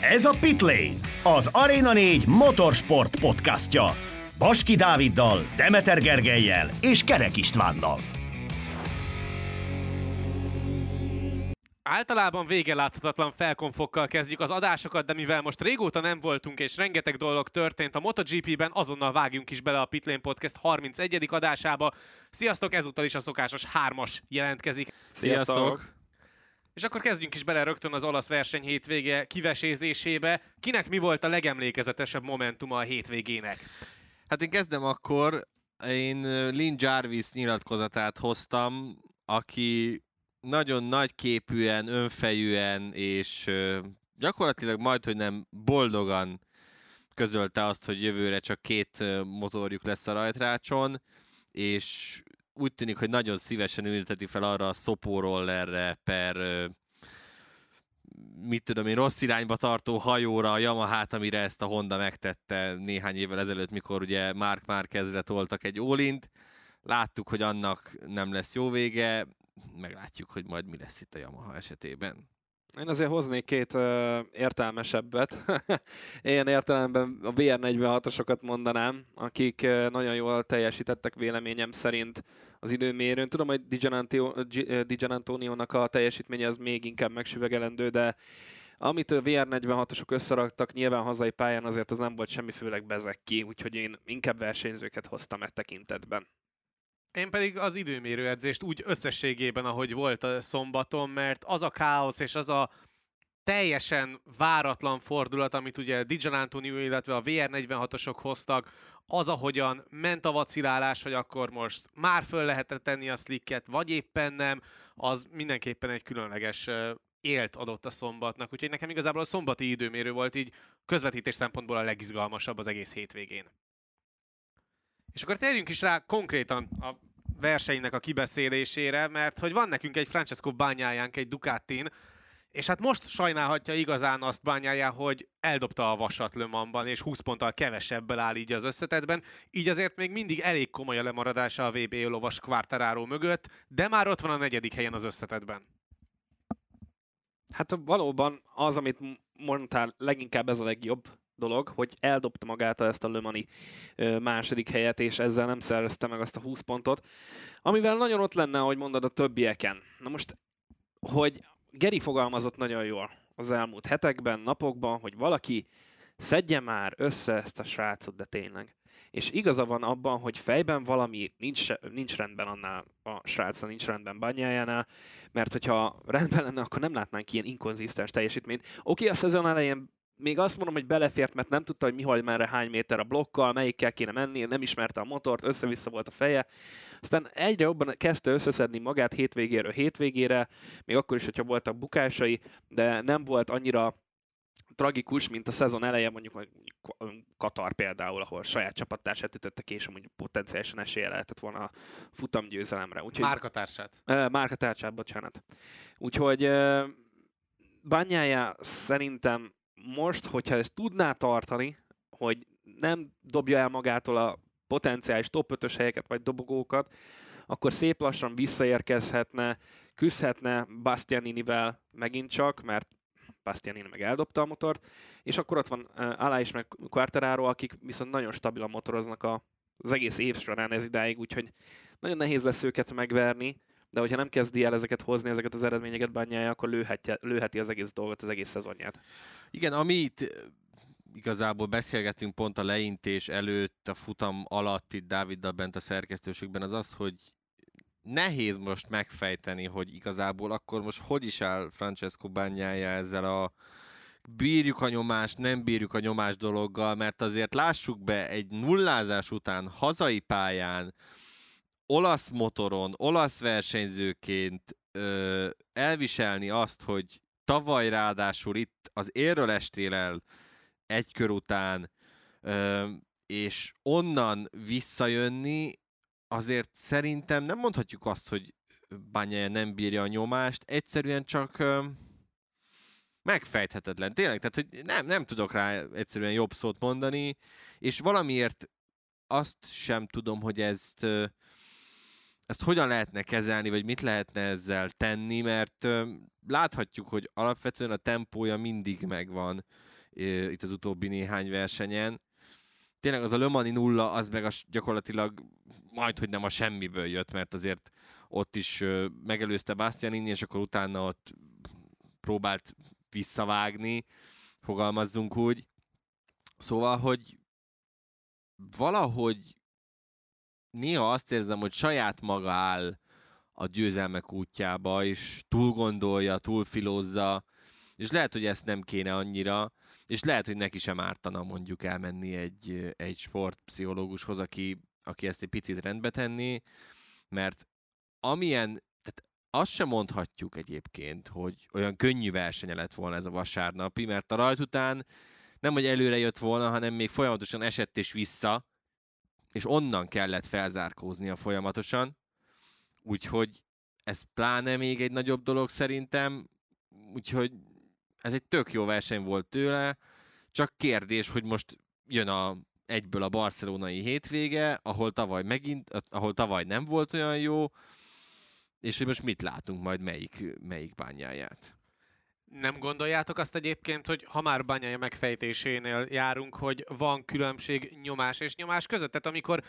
Ez a Pitlane, az Arena 4 motorsport podcastja. Baski Dáviddal, Demeter Gergelyel és Kerek Istvánnal. Általában vége láthatatlan felkonfokkal kezdjük az adásokat, de mivel most régóta nem voltunk és rengeteg dolog történt a MotoGP-ben, azonnal vágjunk is bele a Pitlane Podcast 31. adásába. Sziasztok, ezúttal is a szokásos hármas jelentkezik. Sziasztok! És akkor kezdjünk is bele rögtön az olasz verseny hétvége kivesézésébe. Kinek mi volt a legemlékezetesebb momentuma a hétvégének? Hát én kezdem akkor. Én Lynn Jarvis nyilatkozatát hoztam, aki nagyon nagy képűen, önfejűen és gyakorlatilag majd, hogy nem boldogan közölte azt, hogy jövőre csak két motorjuk lesz a rajtrácson, és úgy tűnik, hogy nagyon szívesen ülteti fel arra a szopórollerre per mit tudom én, rossz irányba tartó hajóra a Yamaha-t, amire ezt a Honda megtette néhány évvel ezelőtt, mikor ugye Mark Marquezre toltak egy ólint. Láttuk, hogy annak nem lesz jó vége, meglátjuk, hogy majd mi lesz itt a Yamaha esetében. Én azért hoznék két uh, értelmesebbet. Ilyen értelemben a VR46-osokat mondanám, akik uh, nagyon jól teljesítettek véleményem szerint az időmérőn. Tudom, hogy Dijan Antonio-nak a teljesítménye az még inkább megsüvegelendő, de amit a VR46-osok összeraktak nyilván hazai pályán azért az nem volt semmi főleg bezekki, úgyhogy én inkább versenyzőket hoztam e tekintetben. Én pedig az időmérő edzést úgy összességében, ahogy volt a szombaton, mert az a káosz és az a teljesen váratlan fordulat, amit ugye Dijan Antonio, illetve a VR46-osok hoztak, az, ahogyan ment a vacilálás, hogy akkor most már föl lehetett tenni a slicket, vagy éppen nem, az mindenképpen egy különleges élt adott a szombatnak. Úgyhogy nekem igazából a szombati időmérő volt így közvetítés szempontból a legizgalmasabb az egész hétvégén. És akkor térjünk is rá konkrétan a versenynek a kibeszélésére, mert hogy van nekünk egy Francesco bányájánk egy Ducatin, és hát most sajnálhatja igazán azt bányája, hogy eldobta a vasat Lömanban, és 20 ponttal kevesebbel áll így az összetetben, így azért még mindig elég komoly a lemaradása a VB lovas Quartararo mögött, de már ott van a negyedik helyen az összetetben. Hát valóban az, amit mondtál, leginkább ez a legjobb dolog, hogy eldobta magát ezt a Lömani második helyet, és ezzel nem szerezte meg azt a 20 pontot, amivel nagyon ott lenne, ahogy mondod, a többieken. Na most, hogy Geri fogalmazott nagyon jól az elmúlt hetekben, napokban, hogy valaki szedje már össze ezt a srácot, de tényleg. És igaza van abban, hogy fejben valami nincs, nincs rendben annál a srácnál, nincs rendben banyájánál, mert hogyha rendben lenne, akkor nem látnánk ilyen inkonzisztens teljesítményt. Oké, a szezon elején még azt mondom, hogy belefért, mert nem tudta, hogy mi hol merre hány méter a blokkal, melyikkel kéne menni, nem ismerte a motort, össze-vissza volt a feje. Aztán egyre jobban kezdte összeszedni magát hétvégéről hétvégére, még akkor is, hogyha voltak bukásai, de nem volt annyira tragikus, mint a szezon eleje, mondjuk Katar például, ahol saját csapattársát ütöttek, és amúgy potenciálisan esélye lehetett volna a futamgyőzelemre. Úgyhogy, márkatársát. márkatársát, bocsánat. Úgyhogy Bányája szerintem most, hogyha ezt tudná tartani, hogy nem dobja el magától a potenciális top 5-ös helyeket vagy dobogókat, akkor szép lassan visszaérkezhetne, küzdhetne Bastianinivel megint csak, mert Bastianini meg eldobta a motort, és akkor ott van uh, Alá is meg Quartararo, akik viszont nagyon stabilan motoroznak a, az egész év során ez idáig, úgyhogy nagyon nehéz lesz őket megverni, de hogyha nem kezdi el ezeket hozni, ezeket az eredményeket bányája, akkor lőheti, lőheti az egész dolgot, az egész szezonját. Igen, amit eh, igazából beszélgettünk pont a leintés előtt, a futam alatt itt Dáviddal bent a szerkesztőségben, az az, hogy nehéz most megfejteni, hogy igazából akkor most hogy is áll Francesco bányája ezzel a bírjuk a nyomást, nem bírjuk a nyomást dologgal, mert azért lássuk be, egy nullázás után hazai pályán, olasz motoron, olasz versenyzőként ö, elviselni azt, hogy tavaly ráadásul itt az érről estél el egy kör után, ö, és onnan visszajönni, azért szerintem nem mondhatjuk azt, hogy Bányája nem bírja a nyomást, egyszerűen csak ö, megfejthetetlen. Tényleg, tehát hogy nem, nem tudok rá egyszerűen jobb szót mondani, és valamiért azt sem tudom, hogy ezt ezt hogyan lehetne kezelni, vagy mit lehetne ezzel tenni, mert láthatjuk, hogy alapvetően a tempója mindig megvan. itt az utóbbi néhány versenyen. Tényleg az a Lömani nulla, az meg a, gyakorlatilag majd, hogy nem a semmiből jött, mert azért ott is megelőzte Bastianini, és akkor utána ott próbált visszavágni, fogalmazzunk úgy. Szóval, hogy valahogy néha azt érzem, hogy saját maga áll a győzelmek útjába, és túl gondolja, túl filózza, és lehet, hogy ezt nem kéne annyira, és lehet, hogy neki sem ártana mondjuk elmenni egy, egy sportpszichológushoz, aki, aki ezt egy picit rendbe tenni, mert amilyen, tehát azt sem mondhatjuk egyébként, hogy olyan könnyű versenye lett volna ez a vasárnapi, mert a rajt után nem, hogy előre jött volna, hanem még folyamatosan esett és vissza, és onnan kellett felzárkóznia folyamatosan, úgyhogy ez pláne még egy nagyobb dolog szerintem, úgyhogy ez egy tök jó verseny volt tőle, csak kérdés, hogy most jön a, egyből a barcelonai hétvége, ahol tavaly megint, ahol tavaly nem volt olyan jó, és hogy most mit látunk majd melyik, melyik bányáját. Nem gondoljátok azt egyébként, hogy ha már bányája megfejtésénél járunk, hogy van különbség nyomás és nyomás között? Tehát amikor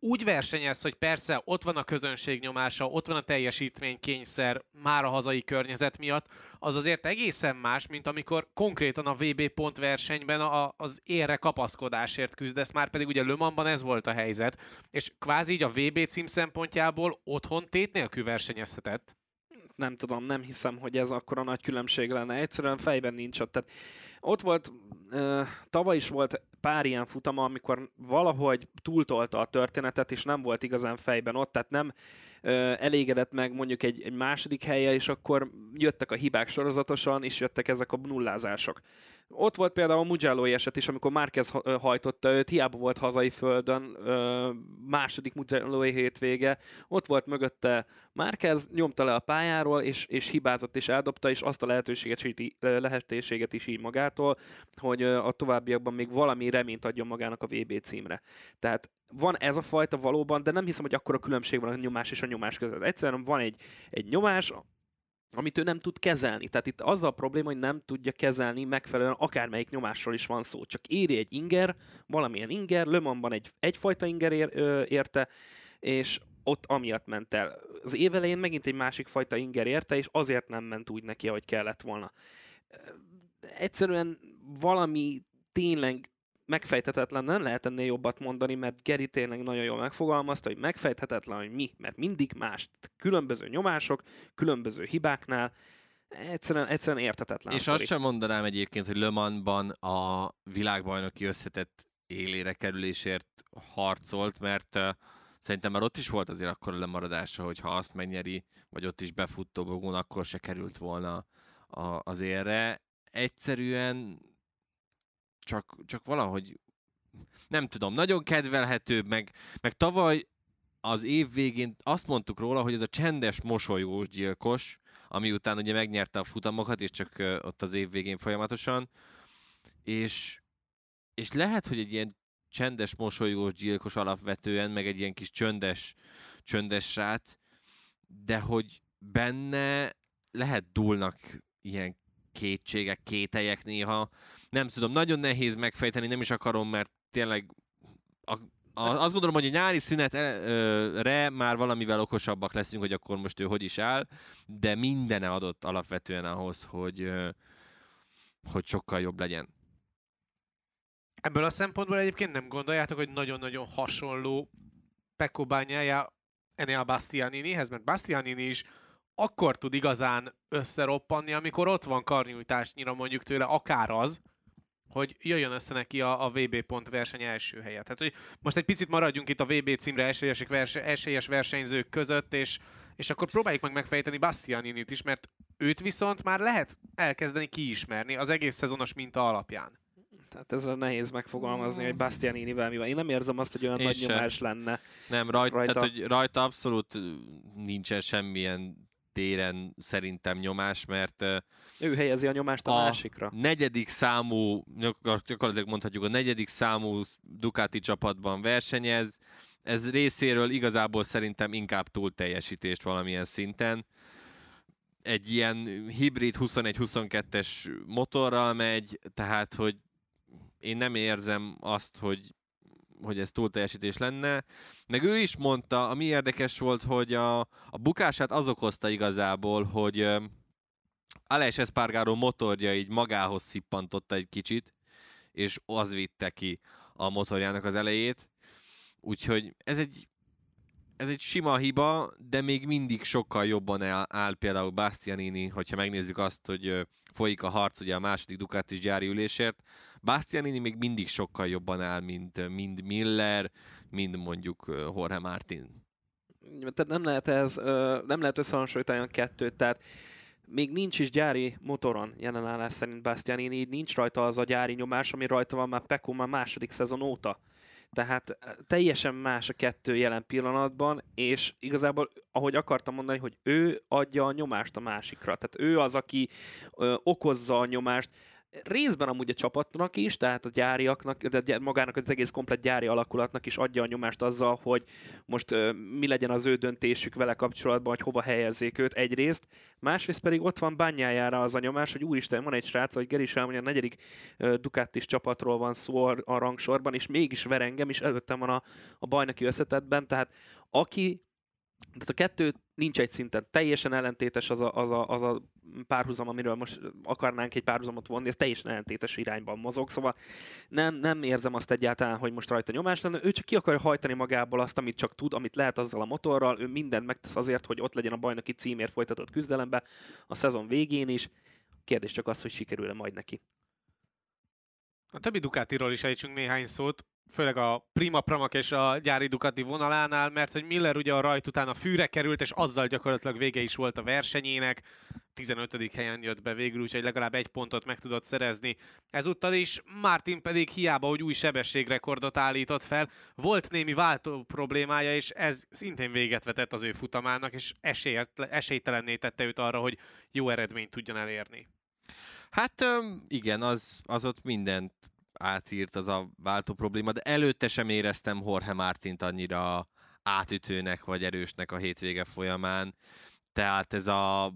úgy versenyez, hogy persze ott van a közönség nyomása, ott van a teljesítménykényszer már a hazai környezet miatt, az azért egészen más, mint amikor konkrétan a VB pontversenyben a, az érre kapaszkodásért küzdesz, már pedig ugye Lömanban ez volt a helyzet, és kvázi így a VB cím szempontjából otthon tét nélkül versenyezhetett nem tudom, nem hiszem, hogy ez akkora nagy különbség lenne. Egyszerűen fejben nincs ott. Tehát ott volt, tavaly is volt pár ilyen futama, amikor valahogy túltolta a történetet, és nem volt igazán fejben ott, tehát nem elégedett meg mondjuk egy, egy második helye, és akkor jöttek a hibák sorozatosan, és jöttek ezek a nullázások. Ott volt például a mugello eset is, amikor Márquez hajtotta őt, hiába volt hazai földön, második mugello hétvége, ott volt mögötte Márquez, nyomta le a pályáról, és, és hibázott és eldobta, és azt a lehetőséget, lehetőséget is így magától, hogy a továbbiakban még valami reményt adjon magának a VB címre. Tehát van ez a fajta valóban, de nem hiszem, hogy akkor a különbség van a nyomás és a nyomás között. Egyszerűen van egy, egy nyomás, amit ő nem tud kezelni. Tehát itt az a probléma, hogy nem tudja kezelni megfelelően akármelyik nyomásról is van szó. Csak éri egy inger, valamilyen inger, Lömanban egy, egyfajta inger ér, ö, érte, és ott amiatt ment el. Az év elején megint egy másik fajta inger érte, és azért nem ment úgy neki, ahogy kellett volna. Egyszerűen valami tényleg megfejthetetlen, nem lehet ennél jobbat mondani, mert Geri tényleg nagyon jól megfogalmazta, hogy megfejthetetlen, hogy mi, mert mindig más. Különböző nyomások, különböző hibáknál, egyszerűen, egyszerűen értetetlen. És azt sem mondanám egyébként, hogy Le Mansban a világbajnoki összetett élére kerülésért harcolt, mert uh, szerintem már ott is volt azért akkor a lemaradása, hogy ha azt megnyeri, vagy ott is befut tobogón, akkor se került volna a, az élre. Egyszerűen csak, csak valahogy nem tudom, nagyon kedvelhető, meg, meg tavaly az év végén azt mondtuk róla, hogy ez a csendes, mosolygós gyilkos, ami után ugye megnyerte a futamokat, és csak ott az év végén folyamatosan, és, és lehet, hogy egy ilyen csendes, mosolygós gyilkos alapvetően, meg egy ilyen kis csöndes, csöndes srác, de hogy benne lehet dúlnak ilyen kétségek, kételyek néha. Nem tudom, nagyon nehéz megfejteni, nem is akarom, mert tényleg a, a, azt gondolom, hogy a nyári szünetre már valamivel okosabbak leszünk, hogy akkor most ő hogy is áll, de mindene adott alapvetően ahhoz, hogy, hogy sokkal jobb legyen. Ebből a szempontból egyébként nem gondoljátok, hogy nagyon-nagyon hasonló Pekko bányája Enel Bastianinihez, mert Bastianini is akkor tud igazán összeroppanni, amikor ott van karnyújtásnyira mondjuk tőle akár az, hogy jöjjön össze neki a, a VB pont verseny első helye. Tehát, hogy most egy picit maradjunk itt a VB címre esélyes, verse, esélyes versenyzők között, és, és akkor próbáljuk meg megfejteni Bastianinit is, mert őt viszont már lehet elkezdeni kiismerni az egész szezonos minta alapján. Tehát ez nehéz megfogalmazni, hogy Bastianinivel mi van. Én nem érzem azt, hogy olyan Én nagy sem. nyomás lenne. Nem, rajta, rajta. Tehát, hogy rajta abszolút nincsen semmilyen téren szerintem nyomás, mert ő helyezi a nyomást a, a másikra. negyedik számú, gyakorlatilag mondhatjuk a negyedik számú Ducati csapatban versenyez, ez részéről igazából szerintem inkább túl teljesítést valamilyen szinten. egy ilyen hibrid 21-22-es motorral megy, tehát hogy én nem érzem azt, hogy hogy ez túlteljesítés lenne. Meg ő is mondta, ami érdekes volt, hogy a, a bukását az okozta igazából, hogy Alex Espargaro motorja így magához szippantotta egy kicsit, és az vitte ki a motorjának az elejét. Úgyhogy ez egy, ez egy sima hiba, de még mindig sokkal jobban áll, áll például Bastianini, hogyha megnézzük azt, hogy folyik a harc ugye a második Ducatis gyári ülésért. Bastianini még mindig sokkal jobban áll, mint mind Miller, mind mondjuk Jorge Martin. Tehát nem lehet ez, nem lehet összehasonlítani a kettőt, tehát még nincs is gyári motoron jelenállás szerint Bastianini, így nincs rajta az a gyári nyomás, ami rajta van már Pekó már második szezon óta. Tehát eh, teljesen más a kettő jelen pillanatban, és igazából, ahogy akartam mondani, hogy ő adja a nyomást a másikra. Tehát ő az, aki ö, okozza a nyomást részben amúgy a csapatnak is, tehát a gyáriaknak, de magának az egész komplet gyári alakulatnak is adja a nyomást azzal, hogy most uh, mi legyen az ő döntésük vele kapcsolatban, hogy hova helyezzék őt egyrészt, másrészt pedig ott van bányájára az a nyomás, hogy úristen, van egy srác, hogy Geri hogy a negyedik Ducatis csapatról van szó a, a rangsorban, és mégis verengem, és előttem van a, a bajnoki összetetben, tehát aki tehát a kettő nincs egy szinten. Teljesen ellentétes az a, az a, az a párhuzam, amiről most akarnánk egy párhuzamot vonni, ez teljesen ellentétes irányban mozog, szóval nem, nem érzem azt egyáltalán, hogy most rajta nyomás lenne, ő csak ki akarja hajtani magából azt, amit csak tud, amit lehet azzal a motorral, ő mindent megtesz azért, hogy ott legyen a bajnoki címért folytatott küzdelembe a szezon végén is. Kérdés csak az, hogy sikerül-e majd neki. A többi Ducatiról is ejtsünk néhány szót főleg a Prima Pramak és a gyári Ducati vonalánál, mert hogy Miller ugye a rajt után a fűre került, és azzal gyakorlatilag vége is volt a versenyének. 15. helyen jött be végül, úgyhogy legalább egy pontot meg tudott szerezni ezúttal is. Martin pedig hiába, hogy új sebességrekordot állított fel, volt némi váltó problémája, és ez szintén véget vetett az ő futamának, és esélytelenné tette őt arra, hogy jó eredményt tudjon elérni. Hát igen, az, az ott mindent átírt az a váltó probléma, de előtte sem éreztem Jorge Martint annyira átütőnek vagy erősnek a hétvége folyamán. Tehát ez a,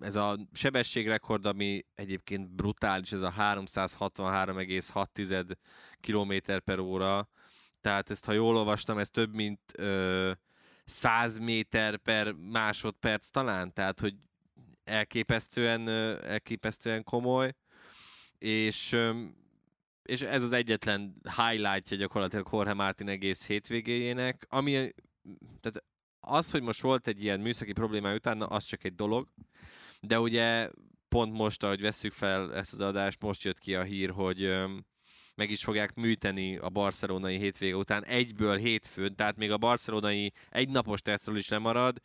ez a sebességrekord, ami egyébként brutális, ez a 363,6 km per óra, tehát ezt, ha jól olvastam, ez több mint ö, 100 méter per másodperc talán, tehát hogy elképesztően, elképesztően komoly, és és ez az egyetlen highlightja gyakorlatilag Jorge Martin egész hétvégéjének, ami, tehát az, hogy most volt egy ilyen műszaki probléma utána, az csak egy dolog, de ugye pont most, ahogy veszük fel ezt az adást, most jött ki a hír, hogy meg is fogják műteni a barcelonai hétvége után egyből hétfőn, tehát még a barcelonai egynapos tesztről is lemarad,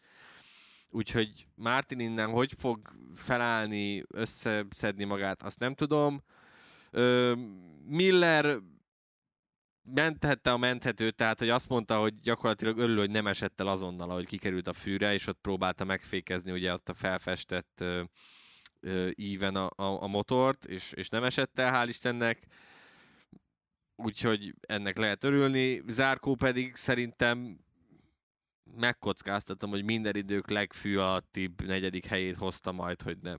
úgyhogy Martin innen hogy fog felállni, összeszedni magát, azt nem tudom. Öm, Miller menthette a menthetőt, tehát hogy azt mondta, hogy gyakorlatilag örül, hogy nem esett el azonnal, ahogy kikerült a fűre, és ott próbálta megfékezni ugye ott a felfestett ö, ö, íven a, a, a motort, és, és nem esett el, hál' Istennek. Úgyhogy ennek lehet örülni. Zárkó pedig szerintem megkockáztatom, hogy minden idők legfű alattibb negyedik helyét hozta majd, hogy nem.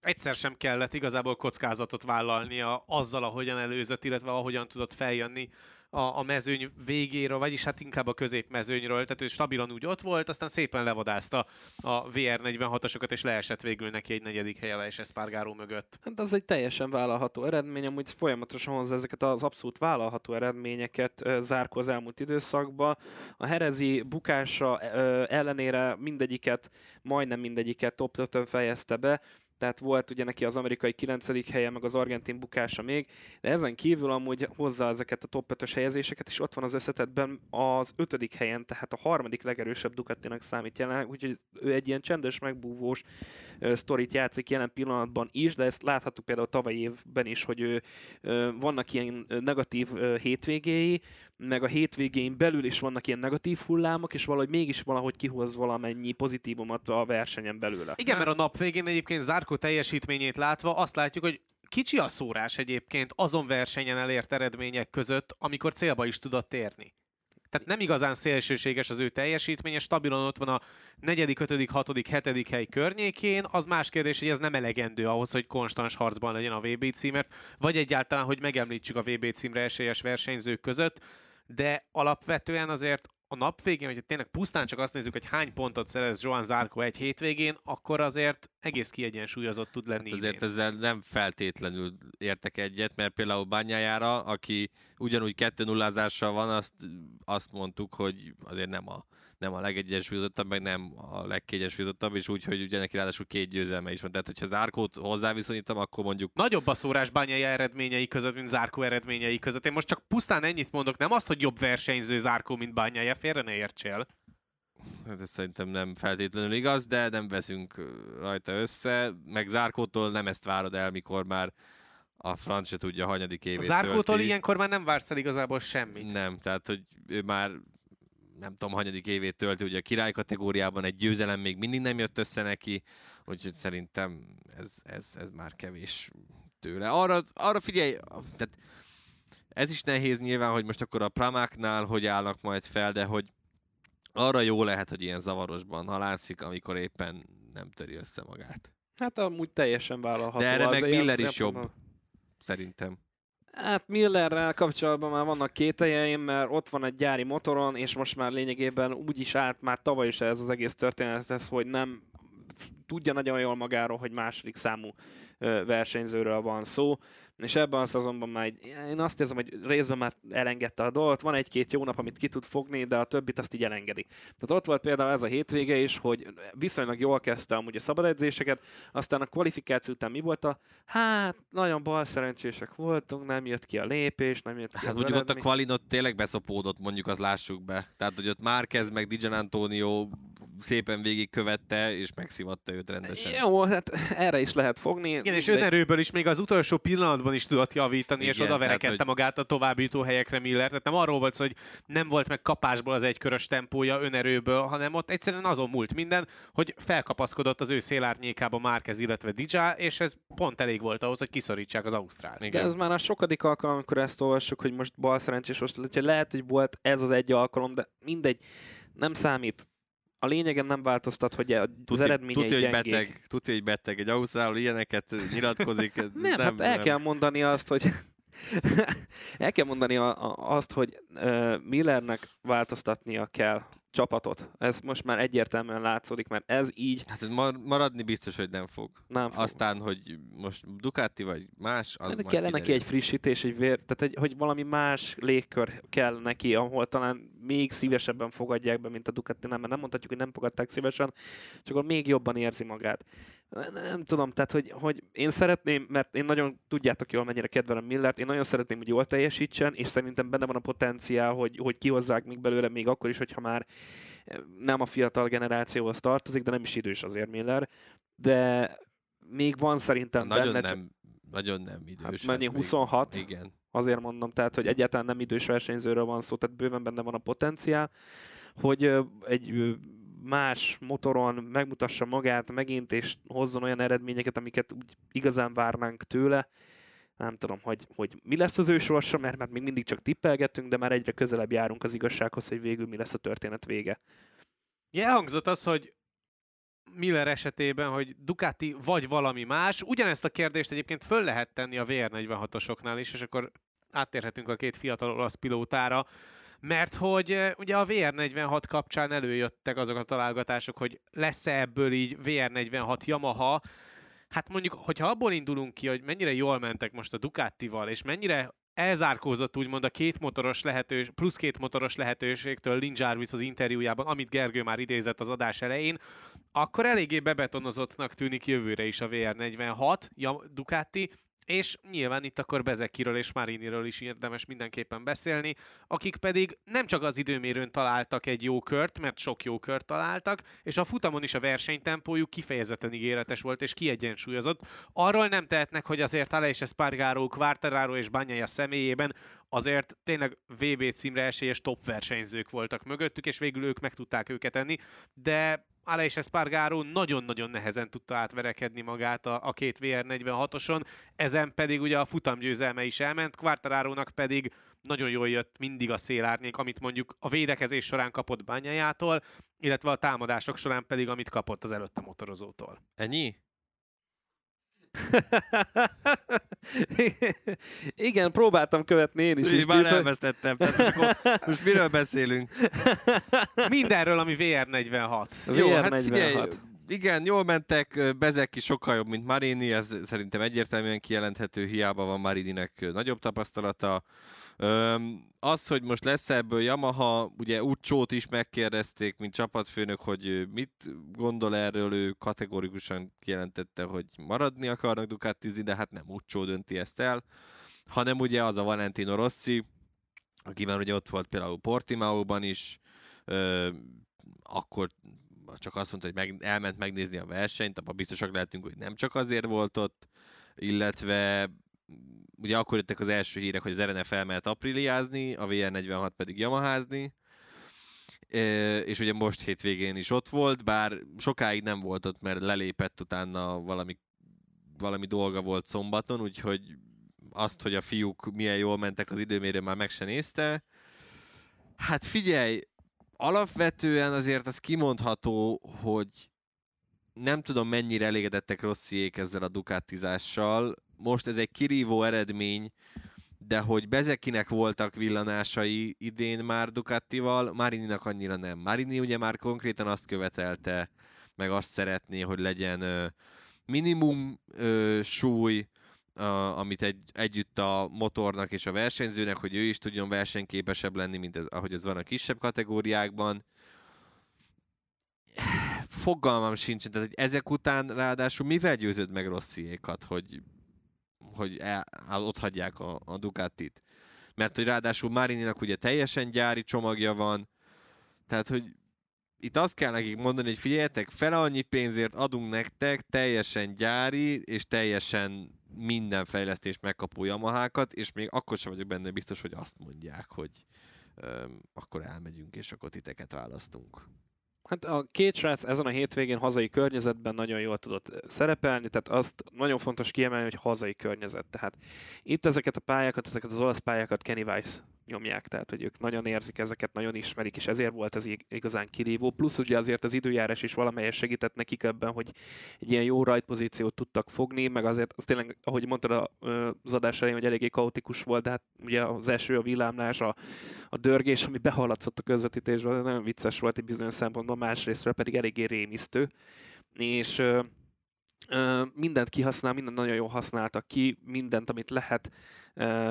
Egyszer sem kellett igazából kockázatot vállalnia azzal, ahogyan előzött, illetve ahogyan tudott feljönni a, a mezőny végéről, vagyis hát inkább a középmezőnyről, tehát ő stabilan úgy ott volt, aztán szépen levadázta a VR46-osokat, és leesett végül neki egy negyedik helye és Espargaró mögött. Hát az egy teljesen vállalható eredmény, amúgy folyamatosan hozza ezeket az abszolút vállalható eredményeket zárko az elmúlt időszakban. A Herezi bukása ellenére mindegyiket, majdnem mindegyiket top 5 fejezte be, tehát volt ugye neki az amerikai 9. helye, meg az argentin bukása még, de ezen kívül amúgy hozza ezeket a top 5-ös helyezéseket, és ott van az összetetben az 5. helyen, tehát a harmadik legerősebb Ducatinak számít jelen, úgyhogy ő egy ilyen csendes, megbúvós uh, sztorit játszik jelen pillanatban is, de ezt láthattuk például tavaly évben is, hogy ő, vannak ilyen negatív hétvégéi, meg a hétvégén belül is vannak ilyen negatív hullámok, és valahogy mégis valahogy kihoz valamennyi pozitívumot a versenyen belőle. Igen, mert a nap végén egyébként Zárko teljesítményét látva azt látjuk, hogy kicsi a szórás egyébként azon versenyen elért eredmények között, amikor célba is tudott érni. Tehát nem igazán szélsőséges az ő teljesítménye, stabilan ott van a negyedik, ötödik, hatodik, hetedik hely környékén. Az más kérdés, hogy ez nem elegendő ahhoz, hogy konstans harcban legyen a VB címért, vagy egyáltalán, hogy megemlítsük a VB címre esélyes versenyzők között, de alapvetően azért a nap végén, hogyha tényleg pusztán csak azt nézzük, hogy hány pontot szerez Joan Zarko egy hétvégén, akkor azért egész kiegyensúlyozott tud lenni. Hát azért idén. ezzel nem feltétlenül értek egyet, mert például Bányájára, aki ugyanúgy 2 0 van, azt, azt mondtuk, hogy azért nem a, nem a legegyensúlyozottabb, meg nem a legkiegyensúlyozottabb, és úgy, hogy ugye neki ráadásul két győzelme is van. Tehát, hogyha Zárkót hozzáviszonyítom, akkor mondjuk Nagyobb a szórás bányai eredményei között, mint Zárkó eredményei között. Én most csak pusztán ennyit mondok, nem azt, hogy jobb versenyző Zárkó, mint bányája, félre ne értsél. Hát ez szerintem nem feltétlenül igaz, de nem veszünk rajta össze, meg Zárkótól nem ezt várod el, mikor már a franc se tudja, hanyadik A évét Zárkótól tölti. ilyenkor már nem vársz el igazából semmit. Nem, tehát hogy ő már nem tudom, hanyadik évét tölti, ugye a király kategóriában egy győzelem még mindig nem jött össze neki, úgyhogy szerintem ez, ez, ez már kevés tőle. Arra, arra figyelj, tehát ez is nehéz nyilván, hogy most akkor a Pramáknál hogy állnak majd fel, de hogy arra jó lehet, hogy ilyen zavarosban halászik, amikor éppen nem töri össze magát. Hát amúgy teljesen vállalható. De erre meg Miller is jobb. Szerintem. Hát Millerrel kapcsolatban már vannak kételjeim, mert ott van egy gyári motoron, és most már lényegében úgy is állt már tavaly is ez az egész történet, hogy nem tudja nagyon jól magáról, hogy második számú versenyzőről van szó, és ebben az azonban már egy, én azt érzem, hogy részben már elengedte a dolgot, van egy-két jó nap, amit ki tud fogni, de a többit azt így elengedi. Tehát ott volt például ez a hétvége is, hogy viszonylag jól kezdte amúgy a szabad edzéseket, aztán a kvalifikáció után mi volt a, hát nagyon bal szerencsések voltunk, nem jött ki a lépés, nem jött ki Hát mondjuk ott a. Qualinot tényleg beszopódott, mondjuk az lássuk be. Tehát, hogy ott Márquez meg Dijan Antonio szépen végigkövette, és megszivatta őt rendesen. Jó, hát erre is lehet fogni. Igen, és de- önerőből is még az utolsó pillanatban is tudott javítani, és Igen, oda tehát, verekedte hogy- magát a további jutó helyekre Miller. Tehát nem arról volt hogy nem volt meg kapásból az egykörös tempója önerőből, hanem ott egyszerűen azon múlt minden, hogy felkapaszkodott az ő szélárnyékába Márquez, illetve Dija, és ez pont elég volt ahhoz, hogy kiszorítsák az Ausztrált. De Igen. ez már a sokadik alkalom, amikor ezt olvassuk, hogy most bal szerencsés most lehet, hogy volt ez az egy alkalom, de mindegy, nem számít. A lényegen nem változtat, hogy az Tuti, eredményei tuti, hogy gyengék. beteg, tuti, hogy beteg. Egy ausztrál ilyeneket nyilatkozik. Nem, nem, hát el kell mondani azt, hogy el kell mondani a, a, azt, hogy uh, Millernek változtatnia kell csapatot. Ez most már egyértelműen látszódik, mert ez így Hát maradni biztos, hogy nem fog. nem fog. Aztán, hogy most Ducati vagy más, az De majd kellene neki egy frissítés, egy vér, tehát egy, hogy valami más légkör kell neki, ahol talán még szívesebben fogadják be, mint a Ducati, nem, mert nem mondhatjuk, hogy nem fogadták szívesen, csak akkor még jobban érzi magát. Nem, tudom, tehát hogy, hogy én szeretném, mert én nagyon tudjátok jól, mennyire kedvelem Millert, én nagyon szeretném, hogy jól teljesítsen, és szerintem benne van a potenciál, hogy, hogy kihozzák még belőle, még akkor is, hogyha már nem a fiatal generációhoz tartozik, de nem is idős azért Miller, de még van szerintem Nagyon benne, nem, nagyon nem idős. Hát mennyi, még- 26? Igen. azért mondom, tehát, hogy egyáltalán nem idős versenyzőről van szó, tehát bőven benne van a potenciál, hogy egy más motoron megmutassa magát megint, és hozzon olyan eredményeket, amiket úgy igazán várnánk tőle. Nem tudom, hogy, hogy mi lesz az ő sorsa, mert, mert még mindig csak tippelgetünk, de már egyre közelebb járunk az igazsághoz, hogy végül mi lesz a történet vége. Ja, elhangzott az, hogy Miller esetében, hogy Ducati vagy valami más. Ugyanezt a kérdést egyébként föl lehet tenni a VR46-osoknál is, és akkor áttérhetünk a két fiatal olasz pilótára, mert hogy ugye a VR46 kapcsán előjöttek azok a találgatások, hogy lesz-e ebből így VR46 Yamaha, Hát mondjuk, hogyha abból indulunk ki, hogy mennyire jól mentek most a Ducatival, és mennyire elzárkózott úgymond a két motoros lehetős, plusz két motoros lehetőségtől Lin Jarvis az interjújában, amit Gergő már idézett az adás elején, akkor eléggé bebetonozottnak tűnik jövőre is a VR46 ja, Ducati, és nyilván itt akkor Bezekiről és Mariniről is érdemes mindenképpen beszélni, akik pedig nem csak az időmérőn találtak egy jó kört, mert sok jó kört találtak, és a futamon is a versenytempójuk kifejezetten ígéretes volt és kiegyensúlyozott. Arról nem tehetnek, hogy azért Aleix Espargaró, Quartararo és Banyaya személyében azért tényleg VB címre esélyes top versenyzők voltak mögöttük, és végül ők meg tudták őket enni, de Aleix Espargaró nagyon-nagyon nehezen tudta átverekedni magát a, a két VR46-oson, ezen pedig ugye a futamgyőzelme is elment, Quartararónak pedig nagyon jól jött mindig a szélárnyék, amit mondjuk a védekezés során kapott bányájától, illetve a támadások során pedig, amit kapott az előtte motorozótól. Ennyi? Igen, próbáltam követni én is. Én és már elvesztettem. Tehát most, most miről beszélünk? Mindenről, ami VR46. Jó, hát VR46. figyelj, igen, jól mentek, Bezeki sokkal jobb, mint Marini, ez szerintem egyértelműen kijelenthető, hiába van Marininek nagyobb tapasztalata. Az, hogy most lesz ebből Yamaha, ugye Ucsót is megkérdezték, mint csapatfőnök, hogy mit gondol erről, ő kategorikusan kijelentette, hogy maradni akarnak Ducatizni, de hát nem Ucsó dönti ezt el, hanem ugye az a Valentino Rossi, aki már ugye ott volt például Portimao-ban is, ö, akkor csak azt mondta, hogy meg, elment megnézni a versenyt, abban biztosak lehetünk, hogy nem csak azért volt ott, illetve ugye akkor jöttek az első hírek, hogy az RNF elmehet apriliázni, a VR46 pedig Yamaházni, és ugye most hétvégén is ott volt, bár sokáig nem volt ott, mert lelépett utána valami, valami dolga volt szombaton, úgyhogy azt, hogy a fiúk milyen jól mentek az időmérő, már meg se nézte. Hát figyelj, alapvetően azért az kimondható, hogy nem tudom mennyire elégedettek Rossziék ezzel a Ducatizással. Most ez egy kirívó eredmény, de hogy Bezekinek voltak villanásai idén már Ducatival, Marininak annyira nem. Marini ugye már konkrétan azt követelte, meg azt szeretné, hogy legyen minimum súly, amit egy, együtt a motornak és a versenyzőnek, hogy ő is tudjon versenyképesebb lenni, mint ez, ahogy ez van a kisebb kategóriákban. Fogalmam sincs, tehát ezek után ráadásul mivel győződ meg Rossziékat, hogy, hogy el, ott hagyják a, a Ducatit? Mert hogy ráadásul Marininak ugye teljesen gyári csomagja van, tehát hogy itt azt kell nekik mondani, hogy figyeljetek, fele annyi pénzért adunk nektek teljesen gyári és teljesen minden fejlesztést megkapó Yamahákat, és még akkor sem vagyok benne biztos, hogy azt mondják, hogy öm, akkor elmegyünk, és akkor titeket választunk. Hát a két srác ezen a hétvégén hazai környezetben nagyon jól tudott szerepelni, tehát azt nagyon fontos kiemelni, hogy hazai környezet. Tehát itt ezeket a pályákat, ezeket az olasz pályákat Kenny Weiss nyomják, tehát hogy ők nagyon érzik ezeket, nagyon ismerik, és ezért volt ez ig- igazán kirívó. Plusz ugye azért az időjárás is valamelyes segített nekik ebben, hogy egy ilyen jó rajtpozíciót tudtak fogni, meg azért az tényleg, ahogy mondtad az adás elején, hogy eléggé kaotikus volt, de hát ugye az eső, a villámlás, a, a dörgés, ami behallatszott a közvetítésből, nagyon vicces volt egy bizonyos szempontból, másrésztről pedig eléggé rémisztő. És mindent kihasznál, mindent nagyon jól használtak ki, mindent, amit lehet,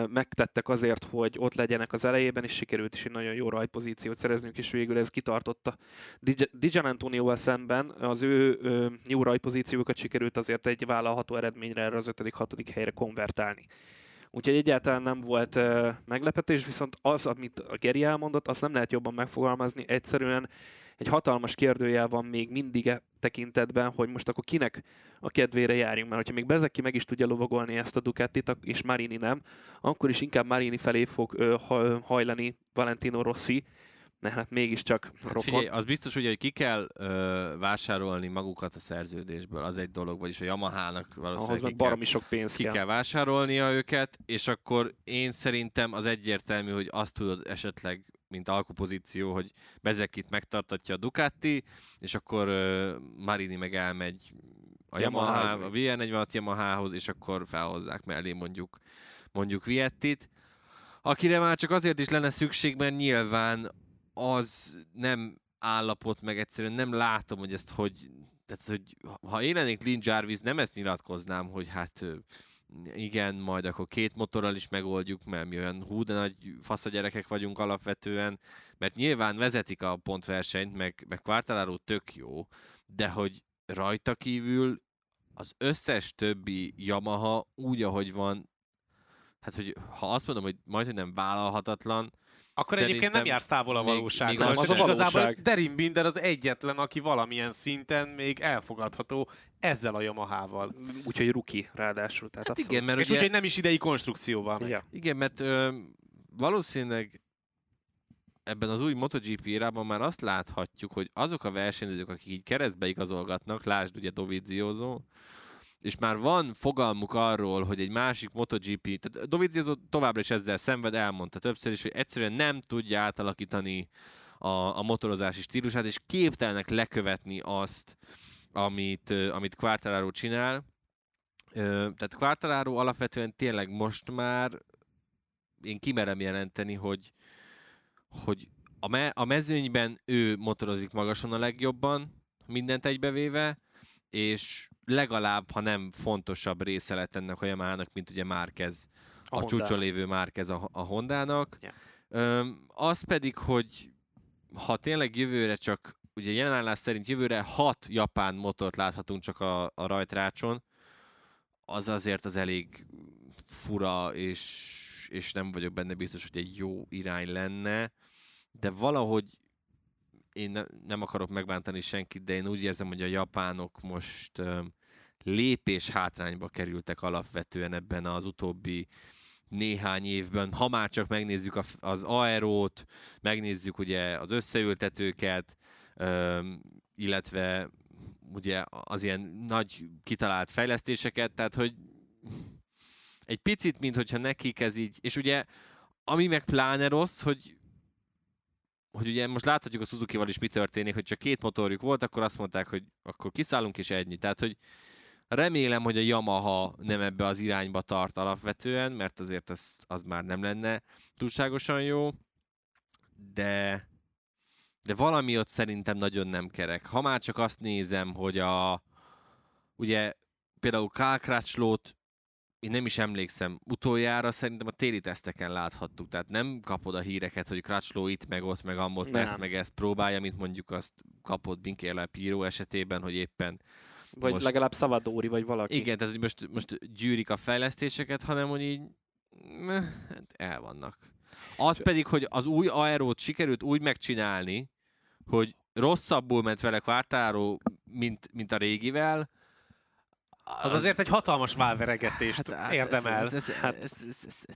megtettek azért, hogy ott legyenek az elejében, és sikerült is egy nagyon jó rajtpozíciót szerezniük, és végül ez kitartotta. Di- Di Gian Antonioval szemben az ő jó rajtpozíciókat sikerült azért egy vállalható eredményre erre az 5.-6. helyre konvertálni. Úgyhogy egyáltalán nem volt meglepetés, viszont az, amit a Geri elmondott, azt nem lehet jobban megfogalmazni. Egyszerűen egy hatalmas kérdőjel van még mindig e tekintetben, hogy most akkor kinek a kedvére járjunk, mert hogyha még Bezeki meg is tudja lovagolni ezt a Ducatit, és Marini nem, akkor is inkább Marini felé fog ö, ha- hajlani Valentino Rossi, mert hát mégiscsak Hát rokon. figyelj, az biztos ugye, hogy ki kell ö, vásárolni magukat a szerződésből, az egy dolog, vagyis a Yamahának ahhoz valószínűleg meg ki kell, sok pénz ki kell. kell vásárolnia őket, és akkor én szerintem az egyértelmű, hogy azt tudod esetleg, mint alkupozíció, hogy Bezekit megtartatja a Ducati, és akkor Marini meg elmegy a Yamaha, a VR46 Yamahához, és akkor felhozzák mellé mondjuk, mondjuk Viettit, akire már csak azért is lenne szükség, mert nyilván az nem állapot, meg egyszerűen nem látom, hogy ezt hogy... Tehát, hogy ha én lennék Lynn Jarvis, nem ezt nyilatkoznám, hogy hát igen, majd akkor két motorral is megoldjuk, mert mi olyan hú, de nagy fasz a gyerekek vagyunk alapvetően, mert nyilván vezetik a pontversenyt, meg, meg Quartararo tök jó, de hogy rajta kívül az összes többi Yamaha úgy, ahogy van, hát hogy ha azt mondom, hogy majd, nem vállalhatatlan, Akkor egyébként nem Szerintem jársz távol a még- még az Az a Igazából valóság. Derin Binder az egyetlen, aki valamilyen szinten még elfogadható ezzel a Yamahával. Úgyhogy ruki ráadásul. Tehát hát abszolút. igen, mert És ugye... úgyhogy nem is idei konstrukcióval megy. Ja. Igen, mert ö, valószínűleg ebben az új MotoGP érában már azt láthatjuk, hogy azok a versenyzők, akik így keresztbe igazolgatnak, lásd ugye Dovizioso, és már van fogalmuk arról, hogy egy másik MotoGP, tehát Dovizioso továbbra is ezzel szenved, elmondta többször is, hogy egyszerűen nem tudja átalakítani a, a motorozási stílusát, és képtelenek lekövetni azt, amit, amit Quartararo csinál. Tehát Quartararo alapvetően tényleg most már én kimerem jelenteni, hogy, hogy a, me, a mezőnyben ő motorozik magason a legjobban, mindent egybevéve, és legalább, ha nem fontosabb része lett ennek a Yamaha-nak, mint ugye Márquez, a, a csúcson lévő Márquez a, a Hondának. Yeah. Öm, az pedig, hogy ha tényleg jövőre csak, ugye jelenállás szerint jövőre hat japán motort láthatunk csak a, a rajtrácson, az azért az elég fura, és, és nem vagyok benne biztos, hogy egy jó irány lenne, de valahogy én ne, nem akarok megbántani senkit, de én úgy érzem, hogy a japánok most um, lépés hátrányba kerültek alapvetően ebben az utóbbi néhány évben. Ha már csak megnézzük az aerót, megnézzük ugye az összeültetőket, um, illetve ugye az ilyen nagy kitalált fejlesztéseket, tehát hogy egy picit, mint hogyha nekik ez így, és ugye ami meg pláne rossz, hogy hogy ugye most láthatjuk a Suzuki-val is mi történik, hogy csak két motorjuk volt, akkor azt mondták, hogy akkor kiszállunk és ennyi. Tehát, hogy remélem, hogy a Yamaha nem ebbe az irányba tart alapvetően, mert azért az, az már nem lenne túlságosan jó, de de valami ott szerintem nagyon nem kerek. Ha már csak azt nézem, hogy a ugye például Kálkrácslót én nem is emlékszem, utoljára szerintem a téli teszteken láthattuk, tehát nem kapod a híreket, hogy Crutchlow itt, meg ott, meg amott, nem. ezt, meg ezt próbálja, mint mondjuk azt kapod Binkérle Píró esetében, hogy éppen vagy most... legalább Szavadóri, vagy valaki. Igen, tehát hogy most, most gyűrik a fejlesztéseket, hanem hogy így hát el vannak. Az pedig, hogy az új aerót sikerült úgy megcsinálni, hogy rosszabbul ment vele Quartaro, mint, mint a régivel, az, az azért egy hatalmas válveregetést hát, hát érdemel. Ez, ez, ez, hát, ez, ez, ez, ez,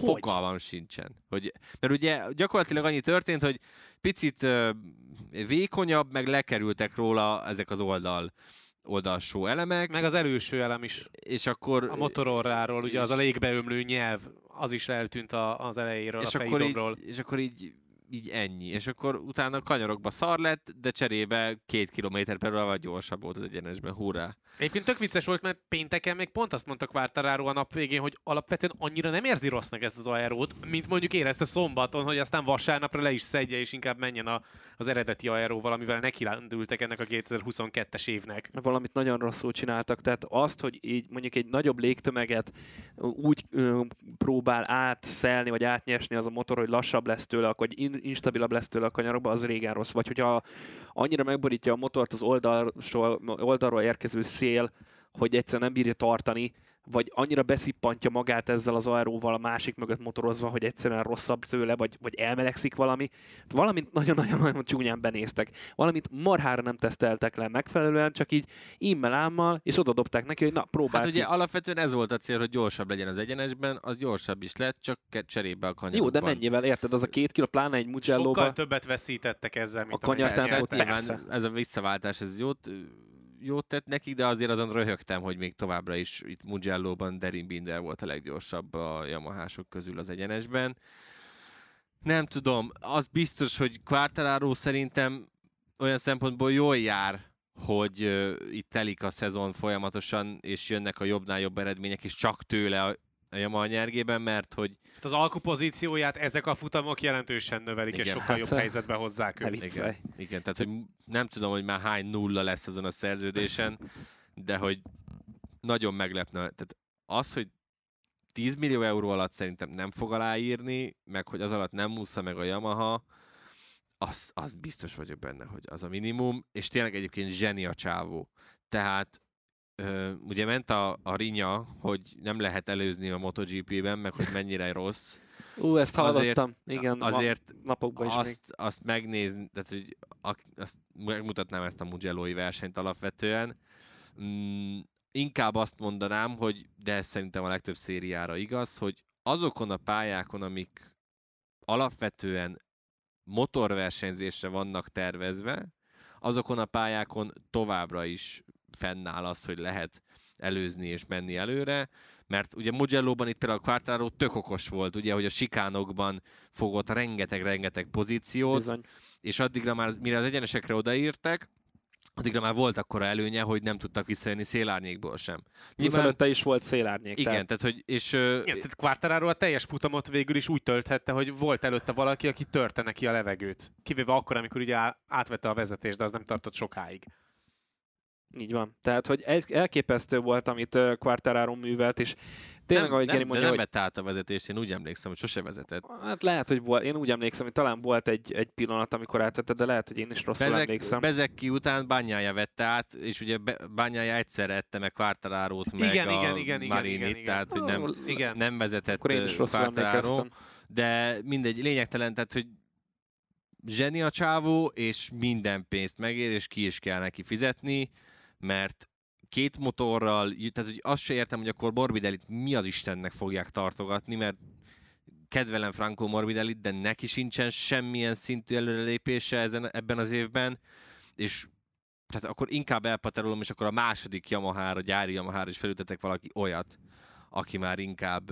fogalmam sincsen. Hogy, mert ugye gyakorlatilag annyi történt, hogy picit uh, vékonyabb, meg lekerültek róla ezek az oldal oldalsó elemek. Meg az előső elem is. És akkor... A motororráról, ugye az a légbeömlő nyelv, az is eltűnt a, az elejéről, és a akkor így, És akkor így így ennyi. És akkor utána kanyarokba szar lett, de cserébe két kilométer per óra gyorsabb volt az egyenesben. Hurrá! Egyébként tök vicces volt, mert pénteken még pont azt mondtak Quartararo a nap végén, hogy alapvetően annyira nem érzi rossznak ezt az aerót, mint mondjuk érezte szombaton, hogy aztán vasárnapra le is szedje, és inkább menjen a, az eredeti aeróval, amivel neki lendültek ennek a 2022-es évnek. Valamit nagyon rosszul csináltak, tehát azt, hogy így mondjuk egy nagyobb légtömeget úgy ö, próbál átszelni, vagy átnyesni az a motor, hogy lassabb lesz tőle, akkor in- instabilabb lesz tőle a kanyarokba, az régen rossz. Vagy hogyha annyira megborítja a motort az oldalról, oldalról érkező szél, hogy egyszer nem bírja tartani, vagy annyira beszippantja magát ezzel az aeróval a másik mögött motorozva, hogy egyszerűen rosszabb tőle, vagy, vagy elmelegszik valami. Valamint nagyon-nagyon-nagyon csúnyán benéztek. Valamit marhára nem teszteltek le megfelelően, csak így immel és oda dobták neki, hogy na, próbálj. Hát ugye alapvetően ez volt a cél, hogy gyorsabb legyen az egyenesben, az gyorsabb is lett, csak cserébe a kanyarokban. Jó, de mennyivel érted? Az a két kiló, pláne egy mugello Sokkal többet veszítettek ezzel, mint a kanyartempót. Ez a visszaváltás, ez jót jót tett nekik, de azért azon röhögtem, hogy még továbbra is itt Mugello-ban Derin Binder volt a leggyorsabb a Yamahások közül az egyenesben. Nem tudom, az biztos, hogy Quartararo szerintem olyan szempontból jól jár, hogy uh, itt telik a szezon folyamatosan, és jönnek a jobbnál jobb eredmények, és csak tőle a Yamaha nyergében, mert hogy... Hát az alkupozícióját ezek a futamok jelentősen növelik, igen, és sokkal hát, jobb helyzetbe hozzák őt. Igen, igen, tehát hogy nem tudom, hogy már hány nulla lesz azon a szerződésen, de hogy nagyon meglepne. Tehát az, hogy 10 millió euró alatt szerintem nem fog aláírni, meg hogy az alatt nem úszza meg a Yamaha, az, az biztos vagyok benne, hogy az a minimum, és tényleg egyébként zseni a csávó. Tehát ugye ment a, a rinya, hogy nem lehet előzni a MotoGP-ben, meg hogy mennyire rossz. Ú, ezt hallottam. Azért, Igen, azért napokban is azt, még. azt megnézni, tehát hogy azt megmutatnám ezt a Mugello-i versenyt alapvetően. Mm, inkább azt mondanám, hogy, de ez szerintem a legtöbb szériára igaz, hogy azokon a pályákon, amik alapvetően motorversenyzésre vannak tervezve, azokon a pályákon továbbra is fennáll az, hogy lehet előzni és menni előre, mert ugye Mugello-ban itt például a Quartararo tök okos volt, ugye, hogy a sikánokban fogott rengeteg-rengeteg pozíciót, Bizony. és addigra már, mire az egyenesekre odaírtak, addigra már volt akkora előnye, hogy nem tudtak visszajönni szélárnyékból sem. Plusz előtte is volt szélárnyék. igen, Tehát tehát, hogy, és Igen, tehát Quartararo a teljes futamot végül is úgy tölthette, hogy volt előtte valaki, aki törte neki a levegőt. Kivéve akkor, amikor ugye átvette a vezetést, de az nem tartott sokáig. Így van. Tehát, hogy el- elképesztő volt, amit Quartararo művelt, és tényleg, nem, ahogy nem, Geri de mondja, nem hogy vett át a vezetést, én úgy emlékszem, hogy sose vezetett. Hát lehet, hogy volt, én úgy emlékszem, hogy talán volt egy, egy pillanat, amikor átvette, de lehet, hogy én is rosszul Bezek, emlékszem. Bezeki után Bányája vette át, és ugye Bányája egyszer ette meg Quartararót, meg Igen, a igen, igen, igen, Marinit, igen, igen. tehát hogy nem, Igen. nem vezetett Akkor én is Quartararo, de mindegy, lényegtelen, tehát hogy zseni a csávó, és minden pénzt megér, és ki is kell neki fizetni, mert két motorral, tehát hogy azt se értem, hogy akkor Morbidellit mi az Istennek fogják tartogatni, mert kedvelem Franco Morbidellit, de neki sincsen semmilyen szintű előrelépése ezen, ebben az évben, és tehát akkor inkább elpaterolom, és akkor a második Yamaha-ra, gyári Yamaha-ra is felültetek valaki olyat, aki már inkább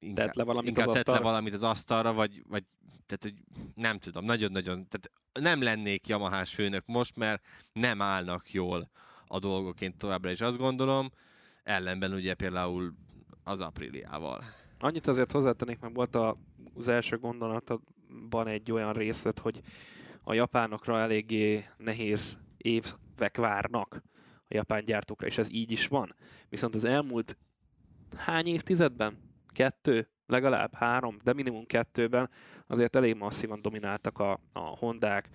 inkább, Tett le valamit inkább az tett le asztalra. valamit az asztalra, vagy, vagy tehát, hogy nem tudom, nagyon-nagyon, tehát nem lennék Yamahás főnök most, mert nem állnak jól a dolgok, én továbbra is azt gondolom, ellenben ugye például az Apriliával. Annyit azért hozzátennék, mert volt a, az első gondolatban egy olyan részlet, hogy a japánokra eléggé nehéz évek várnak a japán gyártókra, és ez így is van. Viszont az elmúlt hány évtizedben? Kettő, legalább három, de minimum kettőben azért elég masszívan domináltak a, a Hondák,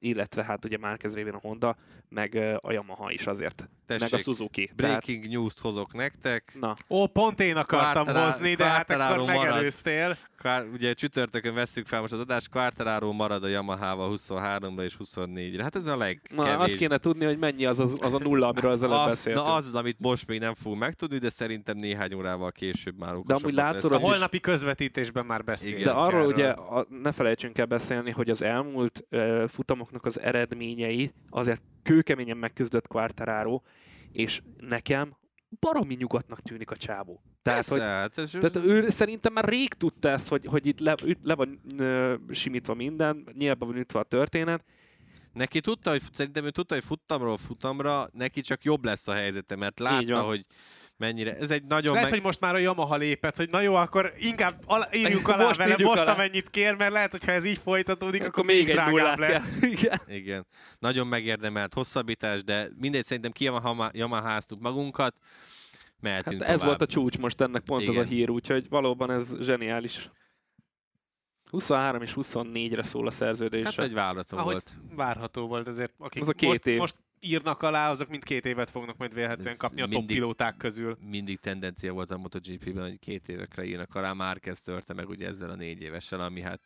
illetve hát ugye Márquez révén a Honda, meg a Yamaha is azért, Tessék, meg a Suzuki. Tehát, breaking news-t hozok nektek. na, Ó, pont én akartam Quartararo- hozni, de hát akkor megelőztél. Kvár, ugye csütörtökön vesszük fel most az adást, Quartararo marad a Yamaha-val 23-ra és 24-re. Hát ez a na legkevés. azt kéne tudni, hogy mennyi az, az, az a nulla, amiről az előbb az, beszéltünk. na az az, amit most még nem fogunk megtudni, de szerintem néhány órával később már okosabbak amúgy látszólag A holnapi közvetítésben már beszélünk. De arról erről. ugye a, ne felejtsünk el beszélni, hogy az elmúlt uh, futamoknak az eredményei azért kőkeményen megküzdött Quartararo, és nekem baromi nyugodtnak tűnik a csávó. Tehát, Persze, hogy, hát ez, tehát ő szerintem már rég tudta ezt, hogy, hogy itt le, üt- le van ö, simítva minden, nyilván van ütve a történet. neki tudta, hogy szerintem ő tudta, hogy futtamról futamra neki csak jobb lesz a helyzete, mert látta, hogy mennyire. Ez egy És nagyon lehet, meg... hogy most már a Yamaha lépett, hogy na jó, akkor inkább alá, írjuk alá Most vele most, alá. amennyit kér, mert lehet, hogy ha ez így folytatódik, akkor, még egy drágább lesz. kell. Igen. Igen. Nagyon megérdemelt hosszabbítás, de mindegy, szerintem ki Yamaha-ztuk magunkat. Mehetünk Hát ez tovább. volt a csúcs most ennek pont Igen. az a hír, úgyhogy valóban ez zseniális. 23 és 24-re szól a szerződés. Hát egy váratlan Ahogy volt. várható volt azért, akik Az a két most, év. most írnak alá, azok mind két évet fognak majd vélhetően Ez kapni a top mindig- pilóták közül. Mindig tendencia volt a MotoGP-ben, hogy két évekre írnak alá, Márquez törte meg ugye ezzel a négy évessel, ami hát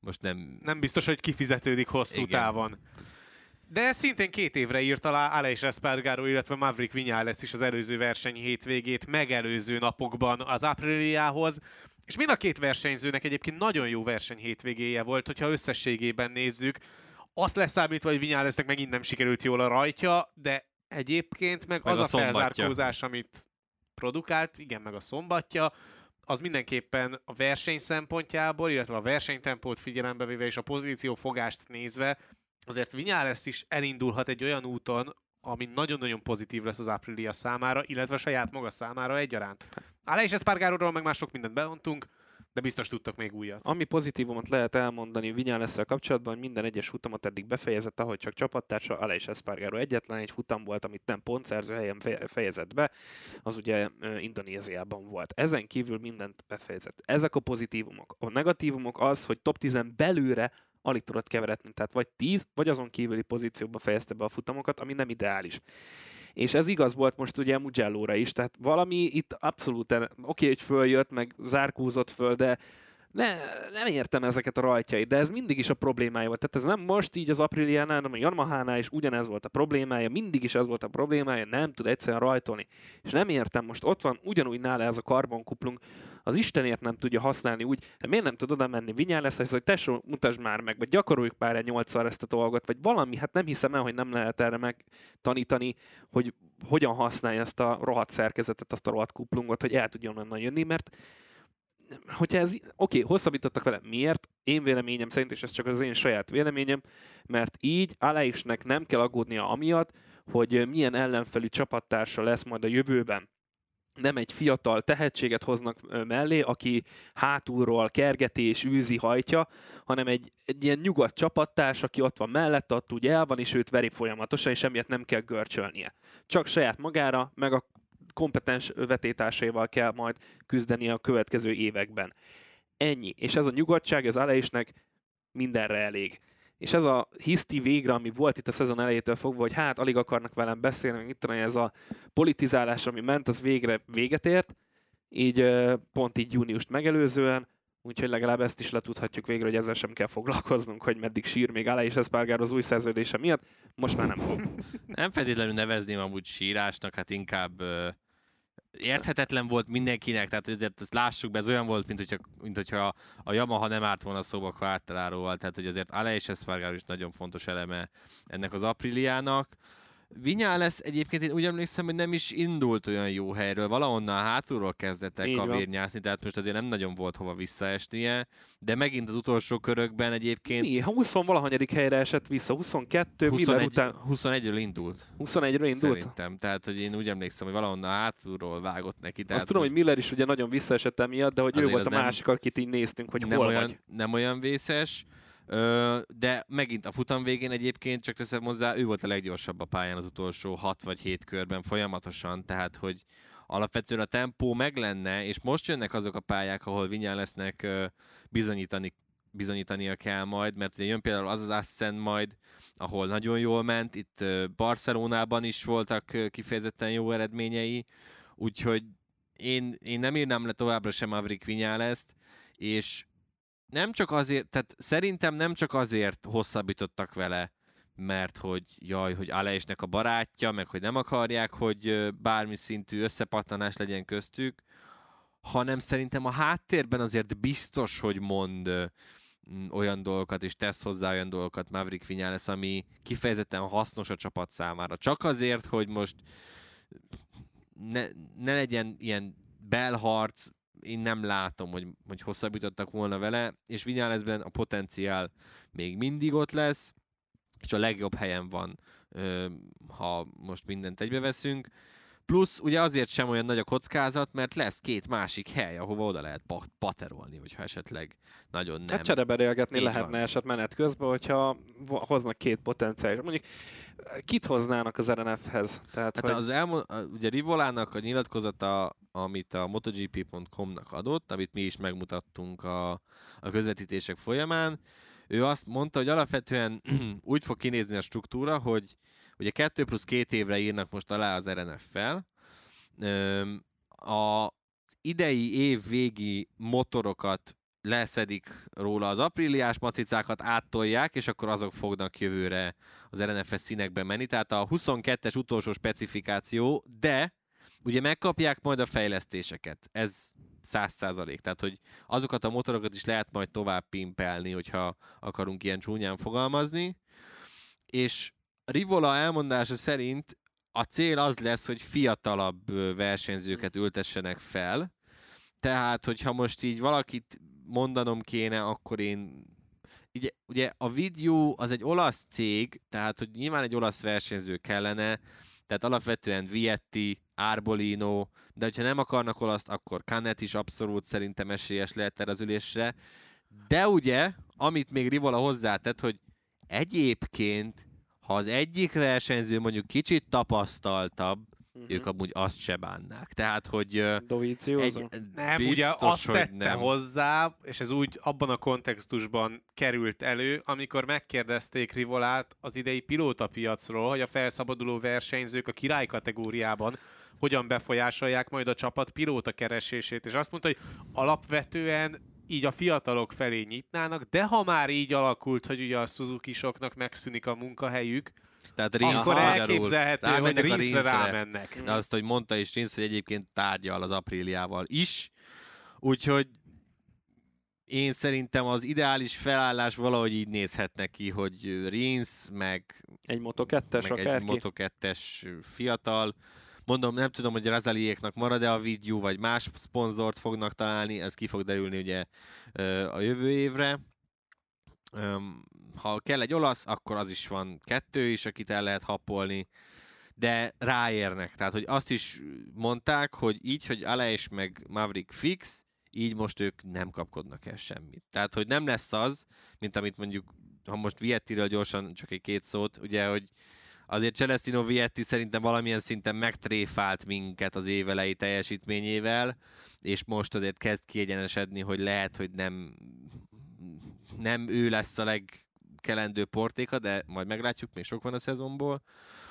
most nem... Nem biztos, hogy kifizetődik hosszú Igen. távon. De szintén két évre írt alá Aleix Espargaro, illetve Maverick Viñales is az előző verseny hétvégét megelőző napokban az Apriliához. És mind a két versenyzőnek egyébként nagyon jó verseny hétvégéje volt, hogyha összességében nézzük. Azt leszámítva, hogy Viñalesnek megint nem sikerült jól a rajtja, de egyébként meg, Meg az a a, felzárkózás, amit produkált, igen, meg a szombatja, az mindenképpen a verseny szempontjából, illetve a versenytempót figyelembe véve és a pozíciófogást nézve, azért Vinyales is elindulhat egy olyan úton, ami nagyon-nagyon pozitív lesz az Aprilia számára, illetve saját maga számára egyaránt. Aleix Espargaróról meg már sok mindent bevontunk, de biztos tudtak még újat. Ami pozitívumot lehet elmondani Vinyálesszel kapcsolatban, hogy minden egyes futamot eddig befejezett, ahogy csak csapattársa Aleix Espargaro egyetlen egy futam volt, amit nem pontszerző helyen fe- fejezett be, az ugye Indonéziában volt. Ezen kívül mindent befejezett. Ezek a pozitívumok. A negatívumok az, hogy top 10 belőle alig tudott keveredni, tehát vagy 10, vagy azon kívüli pozícióba fejezte be a futamokat, ami nem ideális. És ez igaz volt most ugye Mugello-ra is, tehát valami itt abszolút, oké, okay, hogy följött, meg zárkózott föl, de ne, nem értem ezeket a rajtjait, de ez mindig is a problémája volt. Tehát ez nem most így az Apriliánál, hanem a Yamahánál is ugyanez volt a problémája, mindig is ez volt a problémája, nem tud egyszerűen rajtolni. És nem értem, most ott van ugyanúgy nála ez a karbonkuplung, az Istenért nem tudja használni úgy, hát miért nem tud oda menni? Vinyán lesz, hogy tesó, mutasd már meg, vagy gyakoroljuk már egy nyolcszor ezt a dolgot, vagy valami, hát nem hiszem el, hogy nem lehet erre megtanítani, hogy hogyan használja ezt a rohadt szerkezetet, azt a rohadt kuplungot, hogy el tudjon onnan jönni, mert hogyha ez, oké, okay, hosszabbítottak vele, miért? Én véleményem szerint, és ez csak az én saját véleményem, mert így Aleisnek nem kell aggódnia amiatt, hogy milyen ellenfelű csapattársa lesz majd a jövőben nem egy fiatal tehetséget hoznak mellé, aki hátulról kergeti és űzi, hajtja, hanem egy, egy ilyen nyugodt csapattárs, aki ott van mellette, ott úgy el van, és őt veri folyamatosan, és emiatt nem kell görcsölnie. Csak saját magára, meg a kompetens vetétársaival kell majd küzdeni a következő években. Ennyi. És ez a nyugodtság az Aleisnek mindenre elég. És ez a hiszti végre, ami volt itt a szezon elejétől fogva, hogy hát alig akarnak velem beszélni, itt ez a politizálás, ami ment, az végre véget ért, így pont így júniust megelőzően, úgyhogy legalább ezt is letudhatjuk végre, hogy ezzel sem kell foglalkoznunk, hogy meddig sír még Alá és Espargaro az új szerződése miatt, most már nem fog. Nem feltétlenül nevezném amúgy sírásnak, hát inkább érthetetlen volt mindenkinek, tehát azért ezt lássuk be, ez olyan volt, mint hogyha, mint hogyha a Yamaha nem árt volna szóba Quartararoval, tehát hogy azért Ale és Espargaro is nagyon fontos eleme ennek az Apriliának. Vinyá lesz egyébként, én úgy emlékszem, hogy nem is indult olyan jó helyről, valahonnan hátulról kezdett el kavérnyászni, tehát most azért nem nagyon volt hova visszaesnie, de megint az utolsó körökben egyébként... Mi? 20 valahanyadik helyre esett vissza, 22, 21, Miller után... 21-ről indult. 21-ről indult? Szerintem, tehát hogy én úgy emlékszem, hogy valahonnan hátulról vágott neki. Tehát Azt tudom, hogy Miller is ugye nagyon visszaesett emiatt, de hogy ő volt a másik, akit így néztünk, hogy nem hol olyan, vagy. Nem olyan vészes, de megint a futam végén egyébként, csak teszem hozzá, ő volt a leggyorsabb a pályán az utolsó 6 vagy 7 körben folyamatosan, tehát hogy alapvetően a tempó meg lenne, és most jönnek azok a pályák, ahol Vinyán lesznek bizonyítani, bizonyítania kell majd, mert ugye jön például az az Assen majd, ahol nagyon jól ment, itt Barcelonában is voltak kifejezetten jó eredményei, úgyhogy én, én nem írnám le továbbra sem Maverick Vinyáleszt, és nem csak azért, tehát szerintem nem csak azért hosszabbítottak vele, mert hogy jaj, hogy Aleisnek a barátja, meg hogy nem akarják, hogy bármi szintű összepattanás legyen köztük, hanem szerintem a háttérben azért biztos, hogy mond olyan dolgokat, és tesz hozzá olyan dolgokat Maverick Vinyales, ami kifejezetten hasznos a csapat számára. Csak azért, hogy most ne, ne legyen ilyen belharc, én nem látom, hogy, hogy hosszabbítottak volna vele, és Vinyálezben a potenciál még mindig ott lesz, és a legjobb helyen van, ha most mindent egybeveszünk. Plusz ugye azért sem olyan nagy a kockázat, mert lesz két másik hely, ahova oda lehet paterolni, hogyha esetleg nagyon nem. Hát csereberélgetni lehetne van. eset menet közben, hogyha hoznak két potenciális. Mondjuk kit hoznának az RNF-hez? Tehát, hát hogy... az elmo- ugye Rivolának a nyilatkozata, amit a MotoGP.com-nak adott, amit mi is megmutattunk a, a közvetítések folyamán, ő azt mondta, hogy alapvetően úgy fog kinézni a struktúra, hogy ugye 2 plusz 2 évre írnak most alá az RNF-fel. A idei év végi motorokat leszedik róla az apríliás matricákat, áttolják, és akkor azok fognak jövőre az RNFS színekben menni. Tehát a 22-es utolsó specifikáció, de ugye megkapják majd a fejlesztéseket. Ez száz százalék. Tehát, hogy azokat a motorokat is lehet majd tovább pimpelni, hogyha akarunk ilyen csúnyán fogalmazni. És Rivola elmondása szerint a cél az lesz, hogy fiatalabb versenyzőket ültessenek fel. Tehát, hogyha most így valakit mondanom kéne, akkor én ugye, ugye a videó az egy olasz cég, tehát hogy nyilván egy olasz versenyző kellene, tehát alapvetően Vietti, Arbolino, de hogyha nem akarnak olaszt, akkor Canet is abszolút szerintem esélyes lehet erre az ülésre. De ugye, amit még Rivola hozzátett, hogy egyébként, ha az egyik versenyző mondjuk kicsit tapasztaltabb, uh-huh. ők amúgy azt se bánnák. Tehát, hogy egy, nem, biztos, ugye azt tette nem. hozzá, és ez úgy abban a kontextusban került elő, amikor megkérdezték Rivolát az idei pilótapiacról, hogy a felszabaduló versenyzők a király kategóriában hogyan befolyásolják majd a csapat pilóta keresését, és azt mondta, hogy alapvetően így a fiatalok felé nyitnának, de ha már így alakult, hogy ugye a suzuki megszűnik a munkahelyük, tehát Rinsz akkor elképzelhető, hogy Rinszre rámennek. De azt, hogy mondta is Rinsz, hogy egyébként tárgyal az apríliával is, úgyhogy én szerintem az ideális felállás valahogy így nézhet neki, hogy Rins, meg, Egy Moto 2-es meg egy akárki. Moto 2-es fiatal. Mondom, nem tudom, hogy Razaliéknak marad-e a videó, vagy más szponzort fognak találni, ez ki fog derülni ugye a jövő évre. Ha kell egy olasz, akkor az is van kettő is, akit el lehet happolni, de ráérnek. Tehát, hogy azt is mondták, hogy így, hogy Aleix meg Maverick fix, így most ők nem kapkodnak el semmit. Tehát, hogy nem lesz az, mint amit mondjuk, ha most Viettiről gyorsan csak egy két szót, ugye, hogy azért Celestino Vietti szerintem valamilyen szinten megtréfált minket az évelei teljesítményével, és most azért kezd kiegyenesedni, hogy lehet, hogy nem, nem ő lesz a legkelendő portéka, de majd meglátjuk, még sok van a szezonból.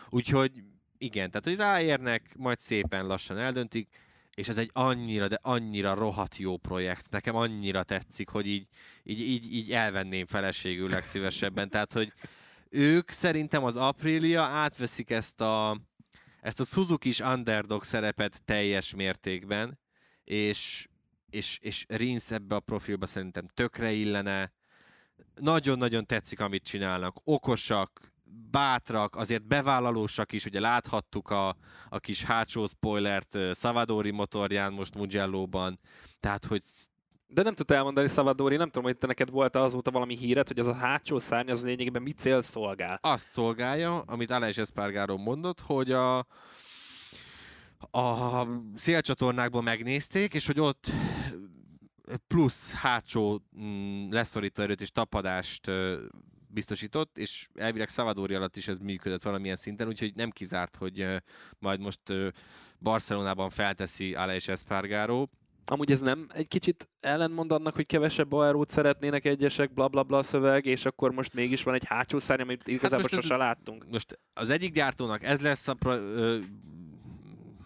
Úgyhogy igen, tehát hogy ráérnek, majd szépen lassan eldöntik, és ez egy annyira, de annyira rohadt jó projekt. Nekem annyira tetszik, hogy így, így, így, így elvenném feleségül legszívesebben. Tehát, hogy ők szerintem az Aprilia átveszik ezt a, ezt a suzuki is underdog szerepet teljes mértékben, és, és, és Rins ebbe a profilba szerintem tökre illene. Nagyon-nagyon tetszik, amit csinálnak. Okosak, bátrak, azért bevállalósak is, ugye láthattuk a, a kis hátsó spoilert Savadori motorján most Mugello-ban, tehát hogy De nem tudta elmondani Szavadori, nem tudom, hogy te neked volt azóta valami híred, hogy az a hátsó szárny az lényegében mit cél szolgál. azt szolgálja, amit Aleix Espargaro mondott, hogy a, a szélcsatornákban megnézték, és hogy ott plusz hátsó mm, leszorító erőt és tapadást biztosított, és elvileg Szavadori alatt is ez működött valamilyen szinten, úgyhogy nem kizárt, hogy majd most Barcelonában felteszi Aleix Espargaro. Amúgy ez nem egy kicsit ellentmond annak, hogy kevesebb aerót szeretnének egyesek, bla bla bla szöveg, és akkor most mégis van egy hátsó szárny, amit igazából most ez- sose láttunk. Most az egyik gyártónak ez lesz a pro, ö,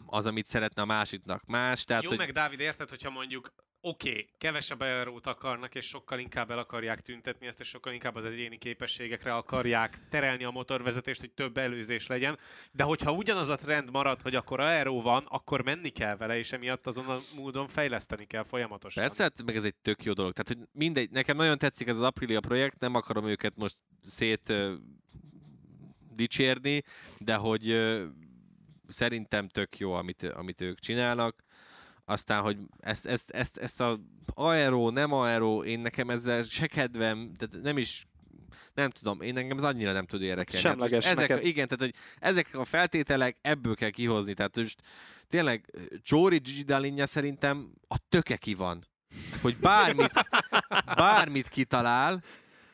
az, amit szeretne a másiknak más, tehát Jó, hogy meg Dávid, érted, hogyha mondjuk oké, okay, kevesebb aerót akarnak, és sokkal inkább el akarják tüntetni ezt, és sokkal inkább az egyéni képességekre akarják terelni a motorvezetést, hogy több előzés legyen, de hogyha ugyanaz a trend marad, hogy akkor aeró van, akkor menni kell vele, és emiatt azon a módon fejleszteni kell folyamatosan. Persze, hát meg ez egy tök jó dolog. Tehát, hogy mindegy, nekem nagyon tetszik ez az Aprilia projekt, nem akarom őket most szét ö, dicsérni, de hogy ö, szerintem tök jó, amit, amit ők csinálnak. Aztán, hogy ezt, ezt, ezt, ezt a aero, nem aero, én nekem ezzel se kedvem, tehát nem is nem tudom, én engem ez annyira nem tud érdekelni. Hát Semleges ezek, neked. igen, tehát hogy ezek a feltételek, ebből kell kihozni. Tehát most tényleg Csóri Gigi Dalinja szerintem a töke ki van. Hogy bármit, bármit kitalál,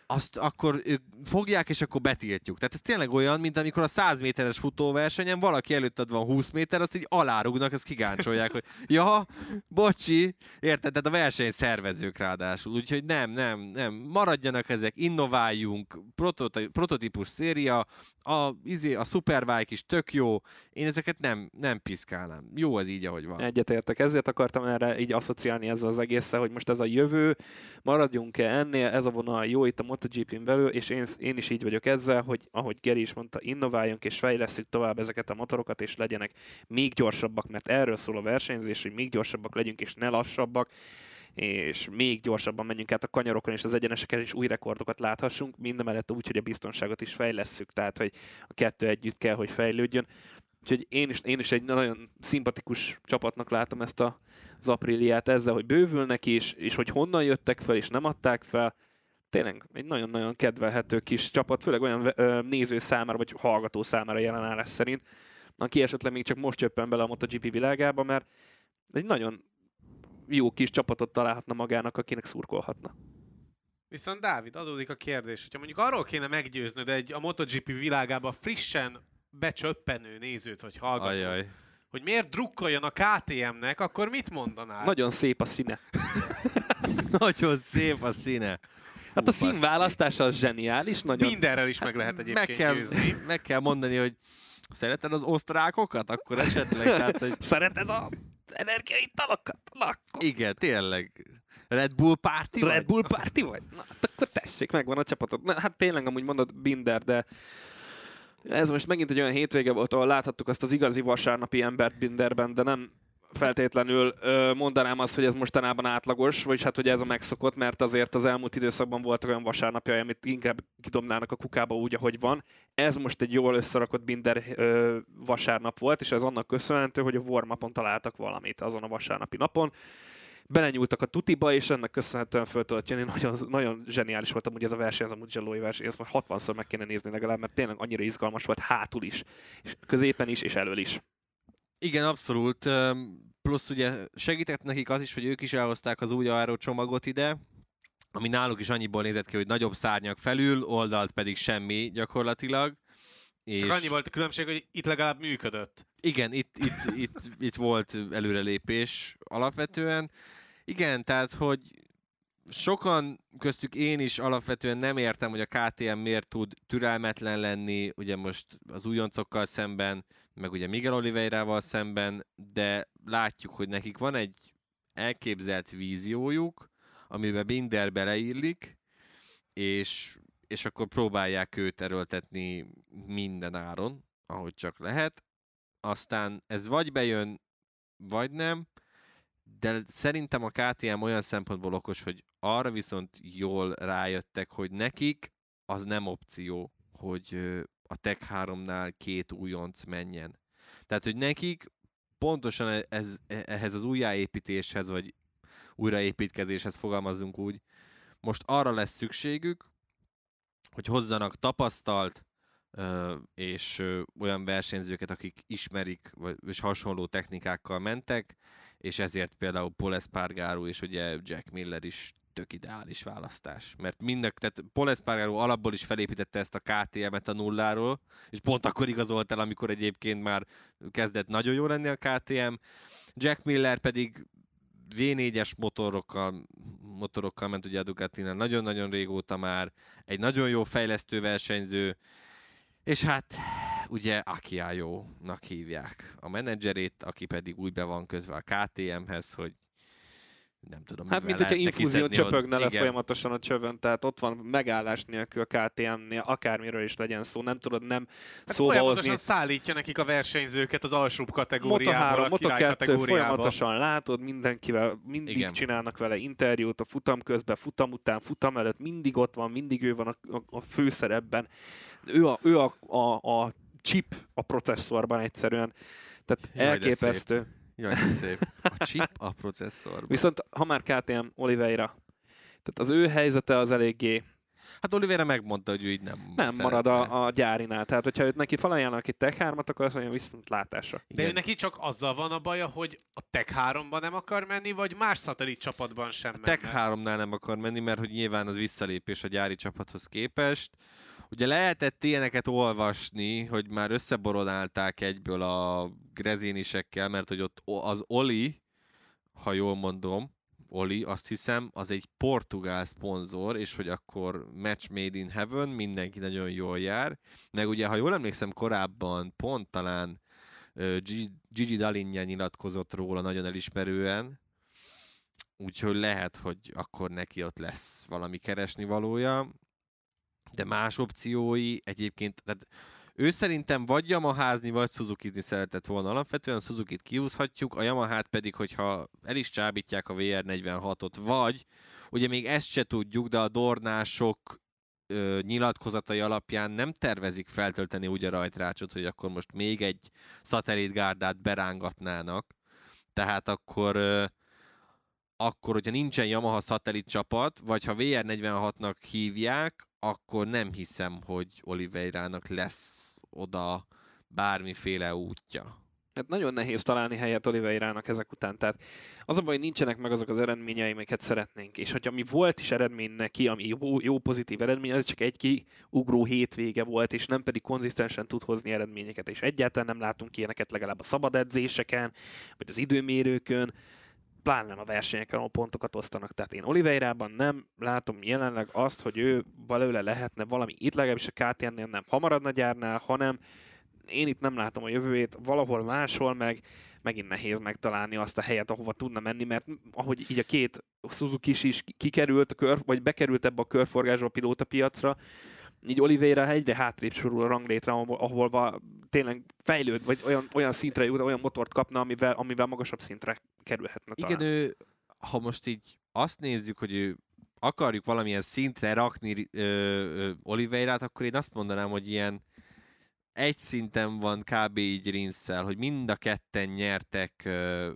azt akkor ők fogják, és akkor betiltjuk. Tehát ez tényleg olyan, mint amikor a 100 méteres futóversenyen valaki előtted van 20 méter, azt így alárugnak, azt kigáncsolják, hogy ja, bocsi, érted? Tehát a verseny szervezők ráadásul. Úgyhogy nem, nem, nem. Maradjanak ezek, innováljunk, prototi- prototípus széria, a, izé, a Superbike is tök jó, én ezeket nem, nem piszkálnám. Jó ez így, ahogy van. Egyetértek, ezért akartam erre így asszociálni ezzel az egésszel, hogy most ez a jövő, maradjunk-e ennél, ez a vonal jó itt a MotoGP-n belül, és én, én is így vagyok ezzel, hogy ahogy Geri is mondta, innováljunk és fejlesztjük tovább ezeket a motorokat, és legyenek még gyorsabbak, mert erről szól a versenyzés, hogy még gyorsabbak legyünk, és ne lassabbak, és még gyorsabban menjünk át a kanyarokon, és az egyeneseken is új rekordokat láthassunk, mindemellett úgy, hogy a biztonságot is fejlesszük, tehát hogy a kettő együtt kell, hogy fejlődjön. Úgyhogy én is, én is egy nagyon szimpatikus csapatnak látom ezt a, az Apriliát ezzel, hogy bővülnek is, és hogy honnan jöttek fel, és nem adták fel. Tényleg egy nagyon-nagyon kedvelhető kis csapat, főleg olyan ö, néző számára, vagy hallgató számára jelenállás szerint, aki esetleg még csak most csöppen bele a MotoGP világába, mert egy nagyon jó kis csapatot találhatna magának, akinek szurkolhatna. Viszont Dávid, adódik a kérdés, hogyha mondjuk arról kéne meggyőznöd egy a MotoGP világába frissen becsöppenő nézőt vagy hallgatót, Ajaj. hogy miért drukkoljon a KTM-nek, akkor mit mondanál? Nagyon szép a színe. Nagyon szép a színe. Hát a színválasztása az zseniális, nagyon Mindenrel is meg lehet meg egyébként kell, győzni. meg kell mondani, hogy szereted az osztrákokat? Akkor esetleg, tehát, hogy Szereted a energiaitalokat? Na, akkor igen, tényleg. Red Bull Party Red vagy? Bull Party vagy? Na, hát akkor tessék, megvan a csapatod. Na, hát tényleg amúgy mondod Binder, de ez most megint egy olyan hétvége volt, ahol láthattuk azt az igazi vasárnapi embert Binderben, de nem feltétlenül mondanám azt, hogy ez mostanában átlagos, vagyis hát hogy ez a megszokott, mert azért az elmúlt időszakban voltak olyan vasárnapja, amit inkább kidobnának a kukába úgy, ahogy van. Ez most egy jól összerakott binder vasárnap volt, és ez annak köszönhető, hogy a warm találtak valamit azon a vasárnapi napon belenyúltak a tutiba, és ennek köszönhetően föl tudott jönni. Nagyon, nagyon zseniális volt amúgy ez a verseny, ez a Mugello verseny, ezt már 60-szor meg kéne nézni legalább, mert tényleg annyira izgalmas volt hátul is, és középen is, és elől is. Igen, abszolút. Plusz ugye segített nekik az is, hogy ők is elhozták az új arról csomagot ide, ami náluk is annyiból nézett ki, hogy nagyobb szárnyak felül, oldalt pedig semmi gyakorlatilag. És... Csak annyi volt a különbség, hogy itt legalább működött. Igen, itt, itt, itt, itt volt előrelépés alapvetően. Igen, tehát, hogy sokan, köztük én is alapvetően nem értem, hogy a KTM miért tud türelmetlen lenni, ugye most az újoncokkal szemben, meg ugye Miguel Oliveirával szemben, de látjuk, hogy nekik van egy elképzelt víziójuk, amiben Binder beleillik, és, és akkor próbálják őt erőltetni minden áron, ahogy csak lehet. Aztán ez vagy bejön, vagy nem, de szerintem a KTM olyan szempontból okos, hogy arra viszont jól rájöttek, hogy nekik az nem opció, hogy a Tech 3-nál két újonc menjen. Tehát, hogy nekik pontosan e-, ez, e-, ehhez az újjáépítéshez, vagy újraépítkezéshez fogalmazunk úgy, most arra lesz szükségük, hogy hozzanak tapasztalt és olyan versenyzőket, akik ismerik, vagy, és hasonló technikákkal mentek, és ezért például Paul Espargaro és ugye Jack Miller is tök ideális választás. Mert mindnek, tehát Paul Espargaro alapból is felépítette ezt a KTM-et a nulláról, és pont akkor igazolt el, amikor egyébként már kezdett nagyon jó lenni a KTM. Jack Miller pedig V4-es motorokkal, motorokkal ment ugye a Ducatinál nagyon-nagyon régóta már, egy nagyon jó fejlesztő versenyző, és hát ugye Akiájónak hívják a menedzserét, aki pedig úgy be van közve a KTM-hez, hogy nem tudom, Hát, mint hogyha infúzió csöpögne le folyamatosan a csövön, tehát ott van megállás nélkül a KTM-nél, akármiről is legyen szó, nem tudod nem hát szóba hozni. szállítja nekik a versenyzőket az alsóbb kategóriába, Moto 3, Moto 2, folyamatosan látod, mindenkivel, mindig Igen. csinálnak vele interjút a futam közben, futam után, futam előtt, mindig ott van, mindig ő van a, a, a főszerepben. Ő a, ő a, a, a chip a processzorban egyszerűen. Tehát Jaj, elképesztő. Jaj, de szép. A chip a processzorban. Viszont ha már KTM Oliveira, tehát az ő helyzete az eléggé Hát Oliveira megmondta, hogy ő így nem Nem szeretne. marad a, a gyárinál. Tehát, hogyha őt neki felajánlanak egy Tech 3-at, akkor azt mondja viszont látásra. De ő neki csak azzal van a baja, hogy a Tech 3-ban nem akar menni, vagy más szatellit csapatban sem A Tech 3-nál nem akar menni, mert hogy nyilván az visszalépés a gyári csapathoz képest. Ugye lehetett ilyeneket olvasni, hogy már összeborodálták egyből a grezinisekkel, mert hogy ott az Oli, ha jól mondom, Oli, azt hiszem, az egy portugál szponzor, és hogy akkor Match Made in Heaven, mindenki nagyon jól jár. Meg ugye, ha jól emlékszem, korábban pont talán Gigi Dalinja nyilatkozott róla nagyon elismerően, úgyhogy lehet, hogy akkor neki ott lesz valami keresni valója de más opciói egyébként, tehát ő szerintem vagy Yamaházni, vagy Suzuki-zni szeretett volna. Alapvetően Suzuki-t kiúzhatjuk, a Yamahát pedig, hogyha el is csábítják a VR46-ot, vagy, ugye még ezt se tudjuk, de a dornások ö, nyilatkozatai alapján nem tervezik feltölteni úgy a rajtrácsot, hogy akkor most még egy szatellitgárdát berángatnának. Tehát akkor ö, akkor, hogyha nincsen Yamaha szatellit csapat, vagy ha VR46-nak hívják, akkor nem hiszem, hogy Oliveirának lesz oda bármiféle útja. Hát nagyon nehéz találni helyet Oliveirának ezek után. Tehát az a baj, hogy nincsenek meg azok az eredményei, amiket szeretnénk. És hogyha mi volt is eredmény neki, ami jó, jó pozitív eredmény, az csak egy kiugró hétvége volt, és nem pedig konzisztensen tud hozni eredményeket. És egyáltalán nem látunk ilyeneket legalább a szabad edzéseken, vagy az időmérőkön pláne nem a versenyeken, ahol pontokat osztanak. Tehát én Oliveirában nem látom jelenleg azt, hogy ő belőle lehetne valami, itt legalábbis a KTN-nél nem hamaradna gyárnál, hanem én itt nem látom a jövőjét, valahol máshol meg megint nehéz megtalálni azt a helyet, ahova tudna menni, mert ahogy így a két Suzuki is kikerült a kör, vagy bekerült ebbe a körforgásba a pilóta piacra, így Oliveira egyre hátrébb sorul a ranglétre, ahol, ahol va, tényleg fejlőd, vagy olyan, olyan szintre jut, olyan motort kapna, amivel, amivel magasabb szintre kerülhetne talán. Igen, ő, ha most így azt nézzük, hogy ő akarjuk valamilyen szintre rakni ö, ö, Oliveirát, akkor én azt mondanám, hogy ilyen egy szinten van kb. így Rinszel, hogy mind a ketten nyertek ö,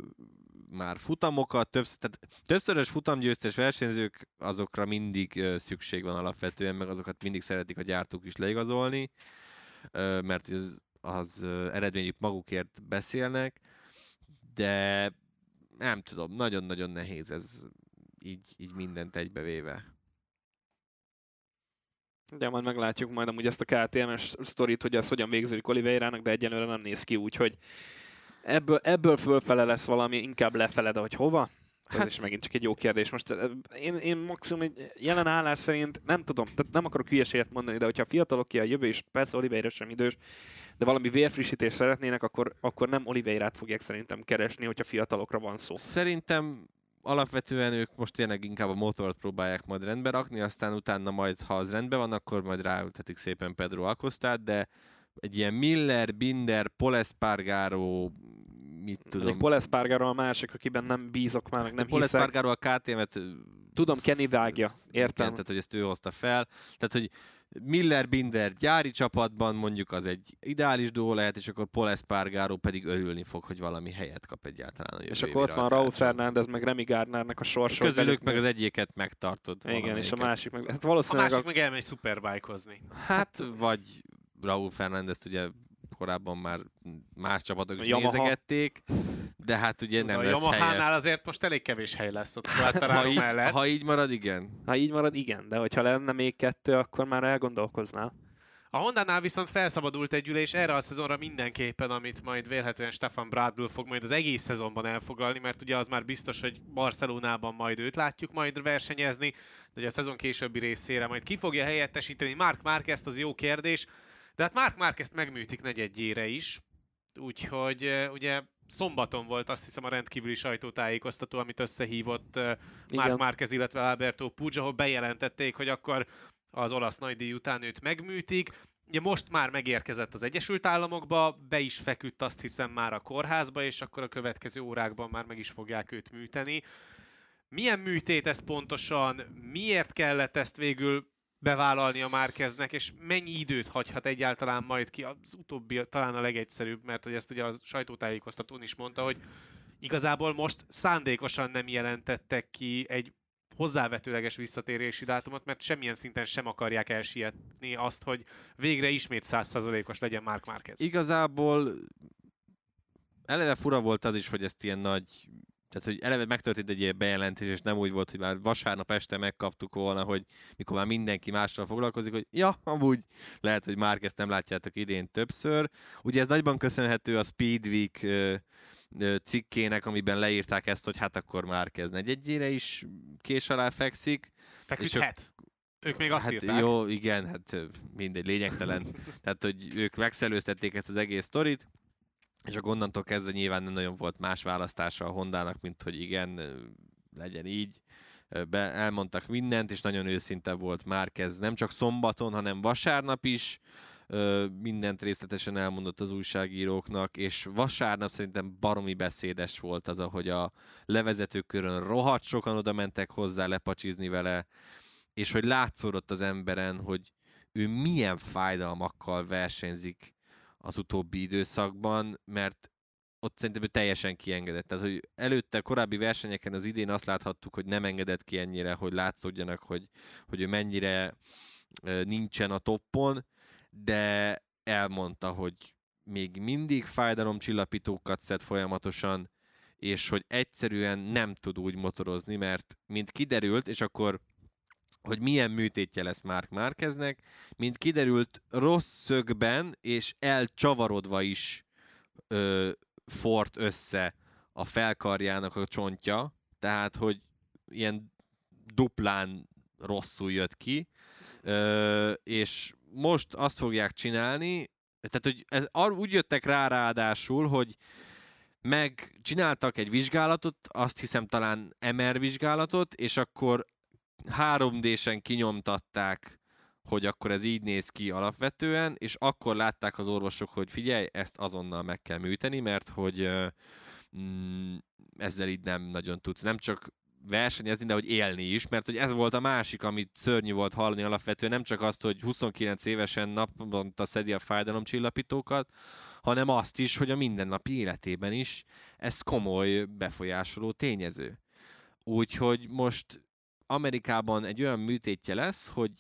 már futamokat, többsz, tehát többszörös futamgyőztes versenyzők, azokra mindig ö, szükség van alapvetően, meg azokat mindig szeretik a gyártók is leigazolni, ö, mert az, az eredményük magukért beszélnek, de nem tudom, nagyon-nagyon nehéz ez így, így mindent egybevéve. De majd meglátjuk majd amúgy ezt a KTM-es sztorit, hogy ez hogyan végződik Oliveirának, de egyenlőre nem néz ki úgy, hogy ebből, ebből fölfele lesz valami, inkább lefele, de hogy hova? Ez hát, is megint csak egy jó kérdés. Most én, én maximum egy jelen állás szerint nem tudom, tehát nem akarok hülyeséget mondani, de hogyha a fiatalok ki a jövő, és persze Oliveira sem idős, de valami vérfrissítést szeretnének, akkor, akkor nem Oliveirát fogják szerintem keresni, hogyha fiatalokra van szó. Szerintem alapvetően ők most tényleg inkább a motort próbálják majd rendbe rakni, aztán utána majd, ha az rendben van, akkor majd ráültetik szépen Pedro Acostát, de egy ilyen Miller, Binder, Polespargaro, mit tudom. Még Polespargaro a másik, akiben nem bízok már, meg nem hiszek. Polespargaro a KTM-et Tudom, Kenny vágja, értem. Igen, tehát, hogy ezt ő hozta fel. Tehát, hogy Miller Binder gyári csapatban mondjuk az egy ideális duó lehet, és akkor Paul Espargaro pedig örülni fog, hogy valami helyet kap egyáltalán a És akkor ott van Raúl Fernández, meg Remy Gardnernek a sorsa. Közülük meg az egyiket megtartod. Igen, és a másik meg... Hát valószínűleg a másik a... meg elmegy superbike-hozni. Hát, vagy Raúl Fernández ugye korábban már más csapatok is Yamaha. nézegették, de hát ugye nem a lesz Yamaha-nál azért most elég kevés hely lesz ott ha, így, mellett. ha így marad, igen. Ha így marad, igen, de hogyha lenne még kettő, akkor már elgondolkoznál. A Honda-nál viszont felszabadult egy ülés erre a szezonra mindenképpen, amit majd vélhetően Stefan Bradl fog majd az egész szezonban elfogalni, mert ugye az már biztos, hogy Barcelonában majd őt látjuk majd versenyezni, de ugye a szezon későbbi részére majd ki fogja helyettesíteni Mark Marquez, az jó kérdés. De hát Mark Márquezt megműtik negyedjére is, úgyhogy ugye szombaton volt azt hiszem a rendkívüli sajtótájékoztató, amit összehívott Mark Márquez, illetve Alberto Puig, ahol bejelentették, hogy akkor az olasz nagydíj után őt megműtik. Ugye most már megérkezett az Egyesült Államokba, be is feküdt azt hiszem már a kórházba, és akkor a következő órákban már meg is fogják őt műteni. Milyen műtét ez pontosan, miért kellett ezt végül bevállalni a Márkeznek, és mennyi időt hagyhat egyáltalán majd ki? Az utóbbi talán a legegyszerűbb, mert hogy ezt ugye a sajtótájékoztatón is mondta, hogy igazából most szándékosan nem jelentettek ki egy hozzávetőleges visszatérési dátumot, mert semmilyen szinten sem akarják elsietni azt, hogy végre ismét százszerzalékos legyen Mark Márquez. Igazából eleve fura volt az is, hogy ezt ilyen nagy tehát, hogy eleve megtörtént egy ilyen bejelentés, és nem úgy volt, hogy már vasárnap este megkaptuk volna, hogy mikor már mindenki mással foglalkozik, hogy ja, amúgy lehet, hogy már ezt nem látjátok idén többször. Ugye ez nagyban köszönhető a Speedweek cikkének, amiben leírták ezt, hogy hát akkor már kezd egyegyére is kés alá fekszik. Feküdhet. Ők még azt hát írták. Jó, igen, hát mindegy, lényegtelen. Tehát, hogy ők megszelőztették ezt az egész sztorit, és akkor onnantól kezdve nyilván nem nagyon volt más választása a Hondának, mint hogy igen, legyen így. Be, elmondtak mindent, és nagyon őszinte volt már kezd, nem csak szombaton, hanem vasárnap is mindent részletesen elmondott az újságíróknak, és vasárnap szerintem baromi beszédes volt az, ahogy a levezetőkörön rohadt sokan oda mentek hozzá lepacsizni vele, és hogy látszódott az emberen, hogy ő milyen fájdalmakkal versenyzik az utóbbi időszakban, mert ott szerintem ő teljesen kiengedett. Tehát, hogy előtte, korábbi versenyeken az idén azt láthattuk, hogy nem engedett ki ennyire, hogy látszódjanak, hogy, hogy ő mennyire nincsen a toppon, de elmondta, hogy még mindig fájdalomcsillapítókat szed folyamatosan, és hogy egyszerűen nem tud úgy motorozni, mert mint kiderült, és akkor hogy milyen műtétje lesz Mark Márkeznek, mint kiderült rossz szögben és elcsavarodva is ö, fort össze a felkarjának a csontja, tehát hogy ilyen duplán rosszul jött ki, ö, és most azt fogják csinálni, tehát hogy ez, úgy jöttek rá ráadásul, hogy megcsináltak egy vizsgálatot, azt hiszem talán MR vizsgálatot, és akkor 3D-sen kinyomtatták hogy akkor ez így néz ki alapvetően, és akkor látták az orvosok, hogy figyelj, ezt azonnal meg kell műteni, mert hogy mm, ezzel így nem nagyon tudsz, nem csak versenyezni, de hogy élni is, mert hogy ez volt a másik, amit szörnyű volt hallani alapvetően, nem csak azt, hogy 29 évesen naponta szedi a fájdalomcsillapítókat, hanem azt is, hogy a mindennapi életében is ez komoly befolyásoló tényező. Úgyhogy most Amerikában egy olyan műtétje lesz, hogy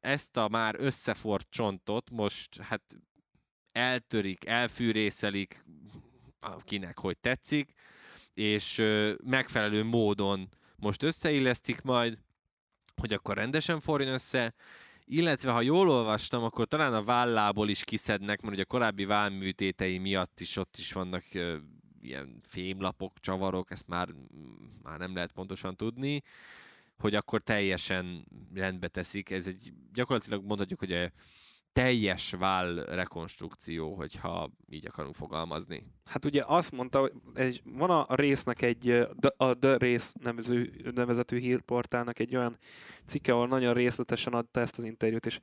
ezt a már összefort csontot most hát eltörik, elfűrészelik, kinek hogy tetszik, és megfelelő módon most összeillesztik majd, hogy akkor rendesen forjon össze, illetve ha jól olvastam, akkor talán a vállából is kiszednek, mert ugye a korábbi vállműtétei miatt is ott is vannak ilyen fémlapok, csavarok, ezt már, már nem lehet pontosan tudni, hogy akkor teljesen rendbe teszik. Ez egy gyakorlatilag mondhatjuk, hogy a teljes váll rekonstrukció, hogyha így akarunk fogalmazni. Hát ugye azt mondta, hogy egy, van a résznek egy, a The Race nevező, nevezetű hírportálnak egy olyan cikke, ahol nagyon részletesen adta ezt az interjút, és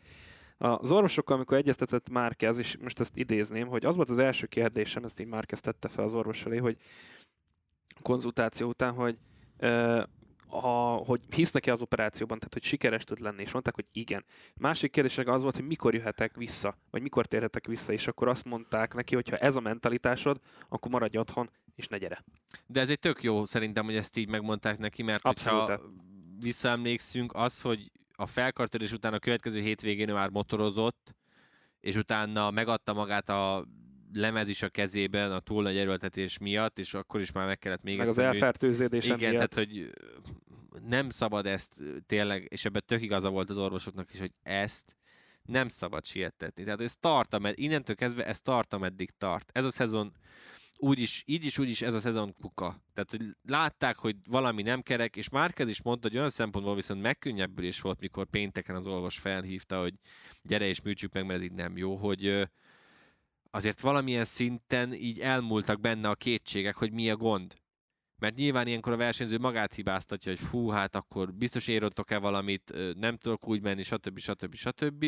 az orvosokkal, amikor egyeztetett Márkez, és most ezt idézném, hogy az volt az első kérdésem, ezt így Márkez tette fel az orvos elé, hogy konzultáció után, hogy a, hogy hisznek-e az operációban, tehát hogy sikeres tud lenni, és mondták, hogy igen. Másik kérdés az volt, hogy mikor jöhetek vissza, vagy mikor térhetek vissza, és akkor azt mondták neki, hogy ha ez a mentalitásod, akkor maradj otthon, és ne gyere. De ez egy tök jó szerintem, hogy ezt így megmondták neki, mert Abszolút. hogyha visszaemlékszünk, az, hogy a felkartörés után a következő hétvégén ő már motorozott, és utána megadta magát a lemez is a kezében a túl nagy erőltetés miatt, és akkor is már meg kellett még Meg az elfertőződés Igen, miatt. tehát hogy nem szabad ezt tényleg, és ebben tök igaza volt az orvosoknak is, hogy ezt nem szabad sietetni. Tehát ez tart, ameddig, innentől kezdve ez tart, ameddig tart. Ez a szezon úgyis, így is, úgy is ez a szezon kuka. Tehát, hogy látták, hogy valami nem kerek, és Márkez is mondta, hogy olyan szempontból viszont megkönnyebbülés volt, mikor pénteken az orvos felhívta, hogy gyere és műtsük meg, mert ez így nem jó, hogy azért valamilyen szinten így elmúltak benne a kétségek, hogy mi a gond. Mert nyilván ilyenkor a versenyző magát hibáztatja, hogy fú, hát akkor biztos érontok-e valamit, nem tudok úgy menni, stb. stb. stb.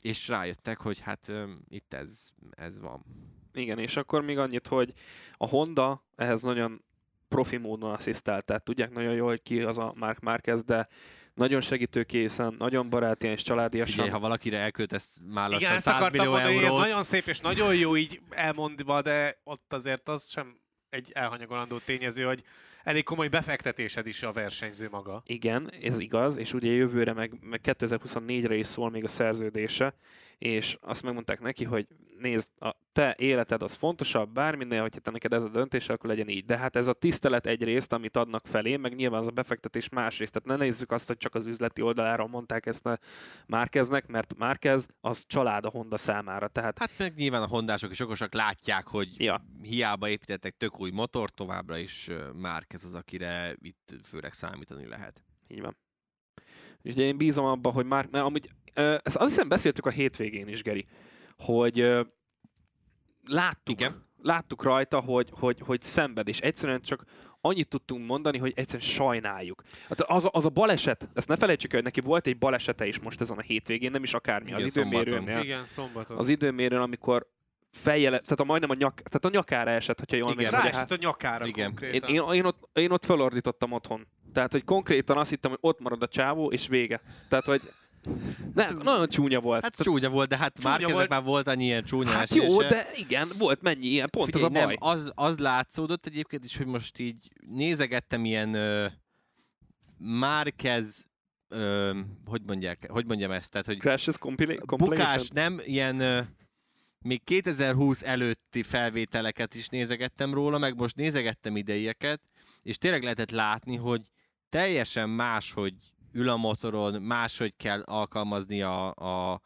És rájöttek, hogy hát itt ez, ez van. Igen, és akkor még annyit, hogy a Honda ehhez nagyon profi módon asszisztált, tehát tudják nagyon jól, hogy ki az a Mark Marquez, de nagyon segítőkészen, nagyon barátian és családiasan. Figyelj, ha valakire elköltesz már lassan Igen, 100 millió mondani, eurót. Ez nagyon szép és nagyon jó így elmondva, de ott azért az sem egy elhanyagolandó tényező, hogy elég komoly befektetésed is a versenyző maga. Igen, ez igaz, és ugye jövőre meg, meg 2024-re is szól még a szerződése, és azt megmondták neki, hogy nézd, a te életed az fontosabb, bárminél, hogyha te neked ez a döntés, akkor legyen így. De hát ez a tisztelet egyrészt, amit adnak felé, meg nyilván az a befektetés másrészt. Tehát ne nézzük azt, hogy csak az üzleti oldaláról mondták ezt a Márkeznek, mert Márkez az család a Honda számára. Tehát... Hát meg nyilván a hondások is okosak látják, hogy ja. hiába építettek tök új motor, továbbra is Márkez az, akire itt főleg számítani lehet. Így van. Úgyhogy én bízom abban, hogy már, mert amúgy, ezt azt hiszem beszéltük a hétvégén is, Geri, hogy láttuk, Igen. láttuk rajta, hogy, hogy, hogy szenved, és egyszerűen csak annyit tudtunk mondani, hogy egyszerűen sajnáljuk. Hát az, a, az a baleset, ezt ne felejtsük el, hogy neki volt egy balesete is most ezen a hétvégén, nem is akármi, Igen, az időmérőn. Igen, szombaton. Az időmérőn, amikor fejjel, tehát a majdnem a, nyak, tehát a nyakára esett, hogyha jól Igen, meg. Hát, a nyakára Igen. konkrétan. Én, én, én, ott, én ott felordítottam otthon. Tehát, hogy konkrétan azt hittem, hogy ott marad a csávó, és vége. Tehát, hogy de nagyon csúnya volt. Hát csúnya volt, de hát már volt. már volt annyi ilyen csúnya Hát esése. jó, de igen, volt mennyi ilyen, pont Figyelj, az a baj. Nem, az, az látszódott egyébként is, hogy most így nézegettem ilyen ö, Márkez ö, hogy mondják, hogy mondjam ezt? Tehát, hogy Crashes compilation? Bukás, nem, ilyen ö, még 2020 előtti felvételeket is nézegettem róla, meg most nézegettem idejeket, és tényleg lehetett látni, hogy teljesen más, hogy ül a motoron, máshogy kell alkalmazni a, a,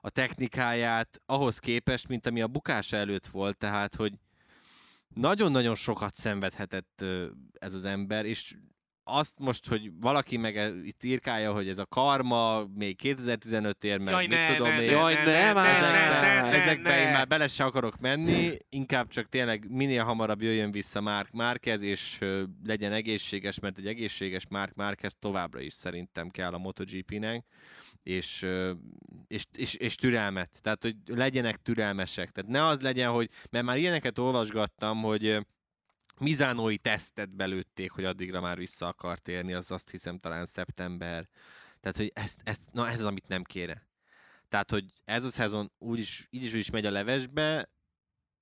a technikáját ahhoz képest, mint ami a bukása előtt volt, tehát hogy nagyon-nagyon sokat szenvedhetett ez az ember, és azt most, hogy valaki meg e, itt írkálja, hogy ez a karma még 2015 ér, meg Jaj, mit ne, tudom ne, én. Jaj, ne, ne, ezekbe, ne, ezekbe ne. én már bele se akarok menni, inkább csak tényleg minél hamarabb jöjjön vissza Mark Márquez, és uh, legyen egészséges, mert egy egészséges Mark Márquez továbbra is szerintem kell a MotoGP-nek és, és, és, és türelmet. Tehát, hogy legyenek türelmesek. Tehát ne az legyen, hogy, mert már ilyeneket olvasgattam, hogy Mizánói tesztet belőtték, hogy addigra már vissza akart érni, az azt hiszem talán szeptember. Tehát, hogy ezt, ezt, na ez az, amit nem kéne. Tehát, hogy ez a szezon úgyis, így is, úgy is megy a levesbe,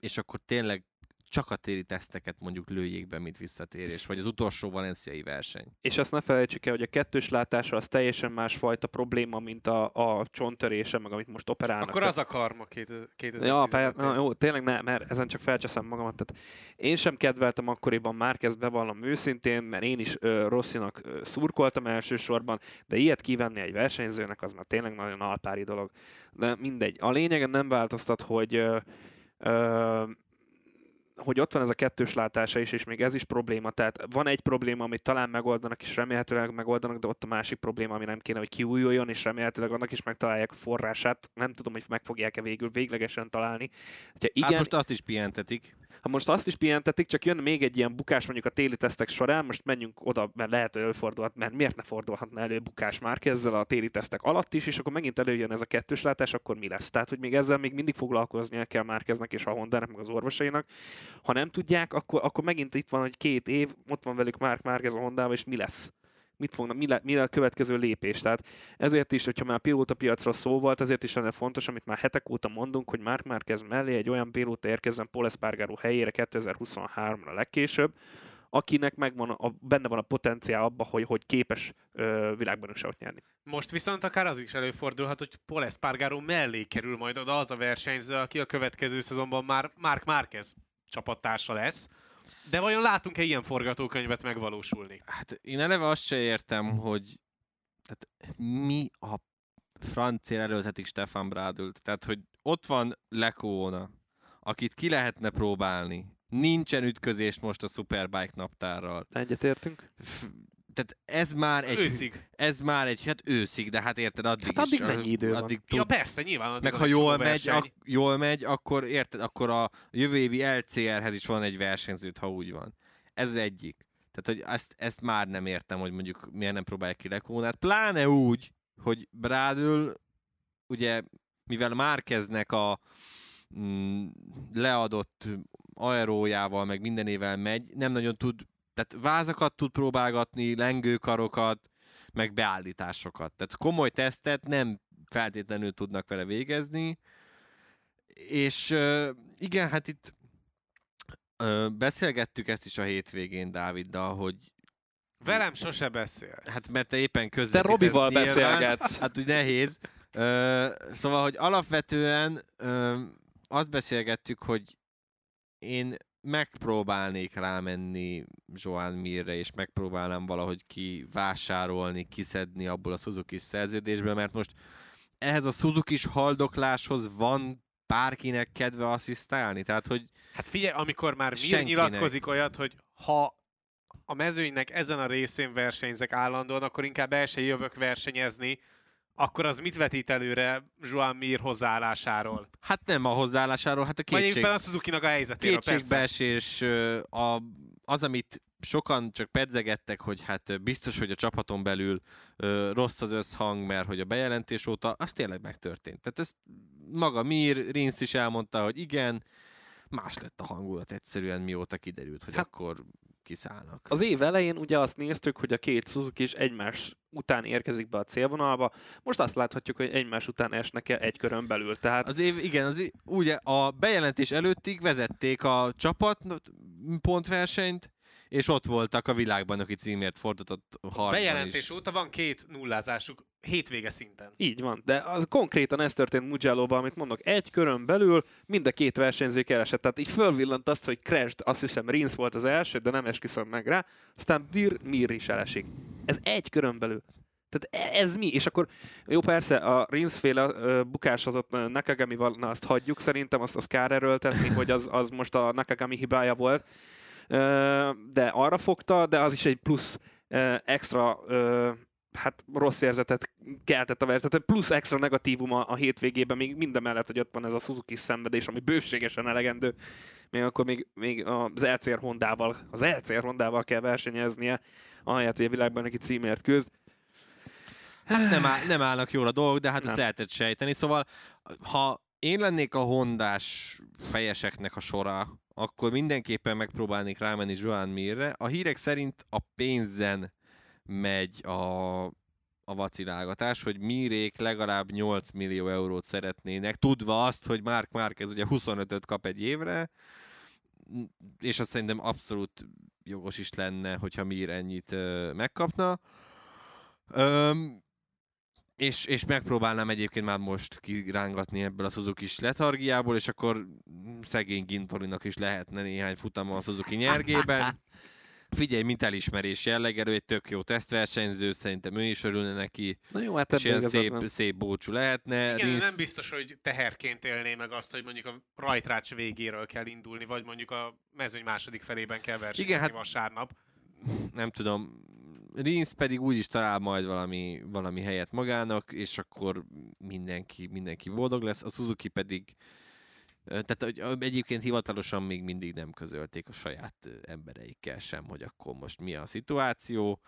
és akkor tényleg csak a téli teszteket mondjuk lőjék be, mint visszatérés, vagy az utolsó valenciai verseny. És azt ne felejtsük el, hogy a kettős látásra az teljesen másfajta probléma, mint a, a csonttörése, meg amit most operálnak. Akkor az a karma 2015 Ja, per, na, jó, tényleg ne, mert ezen csak felcseszem magamat. Tehát én sem kedveltem akkoriban Márquez bevallom őszintén, mert én is ö, Rosszinak ö, szurkoltam elsősorban, de ilyet kivenni egy versenyzőnek, az már tényleg nagyon alpári dolog. De mindegy. A lényegen nem változtat, hogy ö, ö, hogy ott van ez a kettős látása is, és még ez is probléma. Tehát van egy probléma, amit talán megoldanak, és remélhetőleg megoldanak, de ott a másik probléma, ami nem kéne, hogy kiújuljon, és remélhetőleg annak is megtalálják a forrását. Nem tudom, hogy meg fogják-e végül véglegesen találni. Ha igen, Hát most azt is pihentetik. ha most azt is pihentetik, csak jön még egy ilyen bukás mondjuk a téli tesztek során, most menjünk oda, mert lehet, hogy előfordulhat, mert miért ne fordulhatna elő bukás már ezzel a téli tesztek alatt is, és akkor megint előjön ez a kettős látás, akkor mi lesz? Tehát, hogy még ezzel még mindig foglalkoznia kell Márkeznek és a Hondának, meg az orvosainak. Ha nem tudják, akkor, akkor megint itt van, hogy két év, ott van velük Márk Márkez a Hondával, és mi lesz? Mit fognak, mi, le, mi le a következő lépés? Tehát ezért is, hogyha már pilóta piacra szó volt, ezért is lenne fontos, amit már hetek óta mondunk, hogy Márk Márkez mellé egy olyan pilóta érkezzen Paul Espargaro helyére 2023-ra legkésőbb, akinek megvan a, benne van a potenciál abba, hogy, hogy képes ö, világbajnokságot nyerni. Most viszont akár az is előfordulhat, hogy Paul Espargaro mellé kerül majd oda az a versenyző, aki a következő szezonban már Mark Márquez csapattársa lesz. De vajon látunk-e ilyen forgatókönyvet megvalósulni? Hát én eleve azt se értem, hogy tehát mi a francia előzetik Stefan Bradült. Tehát, hogy ott van Lekóna, akit ki lehetne próbálni. Nincsen ütközés most a Superbike naptárral. Egyetértünk? Tehát ez már egy... Őszig. Ez már egy, hát őszig, de hát érted, addig Hát addig is. mennyi idő van? addig Ja tud, persze, nyilván. addig meg ha jól megy, ak- jól megy, akkor érted, akkor a jövő évi LCR-hez is van egy versenyzőt, ha úgy van. Ez az egyik. Tehát, hogy ezt, ezt már nem értem, hogy mondjuk miért nem próbálják ki Lekónát. Pláne úgy, hogy Brádül, ugye, mivel Márkeznek a mm, leadott aerójával, meg mindenével megy, nem nagyon tud, tehát vázakat tud próbálgatni, lengőkarokat, meg beállításokat. Tehát komoly tesztet nem feltétlenül tudnak vele végezni, és igen, hát itt beszélgettük ezt is a hétvégén Dáviddal, hogy Velem sose beszél. hát mert te éppen Te közvetítesz Robival nyilván, beszélgetsz. Hát úgy nehéz. Ö, szóval, hogy alapvetően ö, azt beszélgettük, hogy én megpróbálnék rámenni Joan Mirre, és megpróbálnám valahogy kivásárolni, kiszedni abból a Suzuki szerződésből, mert most ehhez a Suzuki haldokláshoz van bárkinek kedve asszisztálni? Tehát, hogy Hát figyelj, amikor már Mir nyilatkozik olyat, hogy ha a mezőnynek ezen a részén versenyzek állandóan, akkor inkább el se jövök versenyezni, akkor az mit vetít előre Joan Mir hozzáállásáról? hát nem a hozzáállásáról, hát a Vagy kétség, éppen a Suzuki-nak a helyzetéről, kétségbeesés, a, az, amit sokan csak pedzegettek, hogy hát biztos, hogy a csapaton belül ö, rossz az összhang, mert hogy a bejelentés óta, az tényleg megtörtént. Tehát ezt maga Mir, Rinsz is elmondta, hogy igen, más lett a hangulat egyszerűen, mióta kiderült, hogy Hát- akkor kiszállnak. Az év elején ugye azt néztük, hogy a két Suzuki is egymás után érkezik be a célvonalba. Most azt láthatjuk, hogy egymás után esnek el egy körön belül. Tehát Az év, igen, az, ugye a bejelentés előttig vezették a csapat pontversenyt, és ott voltak a világbajnoki címért fordított harcban Bejelentés is. óta van két nullázásuk hétvége szinten. Így van, de az konkrétan ez történt mugello amit mondok, egy körön belül mind a két versenyző keresett. Tehát így fölvillant azt, hogy Crashed, azt hiszem Rins volt az első, de nem esküszöm meg rá, aztán Bir Mir is elesik. Ez egy körön belül. Tehát e- ez mi? És akkor, jó persze, a Rins féle ö, bukás az ott Nakagami-val, na azt hagyjuk, szerintem azt, azt kár erőltetni, hogy az, az most a Nakagami hibája volt. De arra fogta, de az is egy plusz extra hát rossz érzetet keltett a verseny. Tehát plusz extra negatívum a, a hétvégében, még minden mellett, hogy ott van ez a Suzuki szenvedés, ami bőségesen elegendő, még akkor még, még az LCR Hondával, az LCR Hondával kell versenyeznie, ahelyett, hogy a világban neki címért küzd. Hát nem, áll, nem állnak jól a dolgok, de hát Nem. ezt lehetett sejteni. Szóval, ha én lennék a hondás fejeseknek a sora, akkor mindenképpen megpróbálnék rámenni Joan Mirre. A hírek szerint a pénzen megy a, a vacilálgatás, hogy Mirék legalább 8 millió eurót szeretnének, tudva azt, hogy Mark Marquez ugye 25-öt kap egy évre, és azt szerintem abszolút jogos is lenne, hogyha Mir ennyit ö, megkapna. Öm, és, és megpróbálnám egyébként már most kirángatni ebből a suzuki letargiából, és akkor szegény Gintorinak is lehetne néhány futama a Suzuki nyergében. Figyelj, mint elismerés jellegerő, egy tök jó tesztversenyző, szerintem ő is örülne neki, Na jó, hát és ilyen szép, szép búcsú lehetne. Igen, Rins- nem biztos, hogy teherként élné meg azt, hogy mondjuk a rajtrács végéről kell indulni, vagy mondjuk a mezőny második felében kell versenyezni Igen, hát- vasárnap. nem tudom, Rins pedig úgy is talál majd valami, valami helyet magának, és akkor mindenki, mindenki boldog lesz, a Suzuki pedig tehát hogy egyébként hivatalosan még mindig nem közölték a saját embereikkel sem, hogy akkor most mi a szituáció,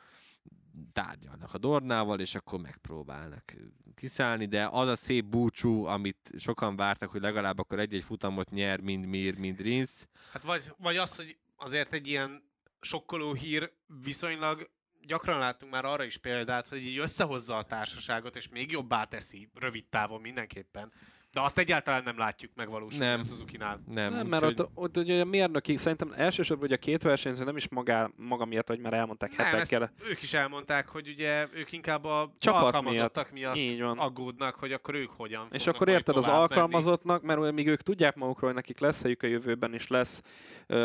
tárgyalnak a Dornával, és akkor megpróbálnak kiszállni, de az a szép búcsú, amit sokan vártak, hogy legalább akkor egy-egy futamot nyer, mind Mir, mind Rins, Hát vagy, vagy az, hogy azért egy ilyen sokkoló hír viszonylag gyakran láttunk már arra is példát, hogy így összehozza a társaságot, és még jobbá teszi, rövid távon mindenképpen. De azt egyáltalán nem látjuk megvalósulni Nem. a Suzuki-nál. nem, Nem, mert úgyhogy- ott, ott ugye a mérnöki, szerintem elsősorban ugye a két versenyző nem is magá, maga miatt, hogy már elmondták Nem, hetekkel. Ők is elmondták, hogy ugye ők inkább a Csapat alkalmazottak miatt, Így van. aggódnak, hogy akkor ők hogyan És akkor érted az tovább menni. alkalmazottnak, mert míg ők tudják magukról, hogy nekik lesz helyük a jövőben, és lesz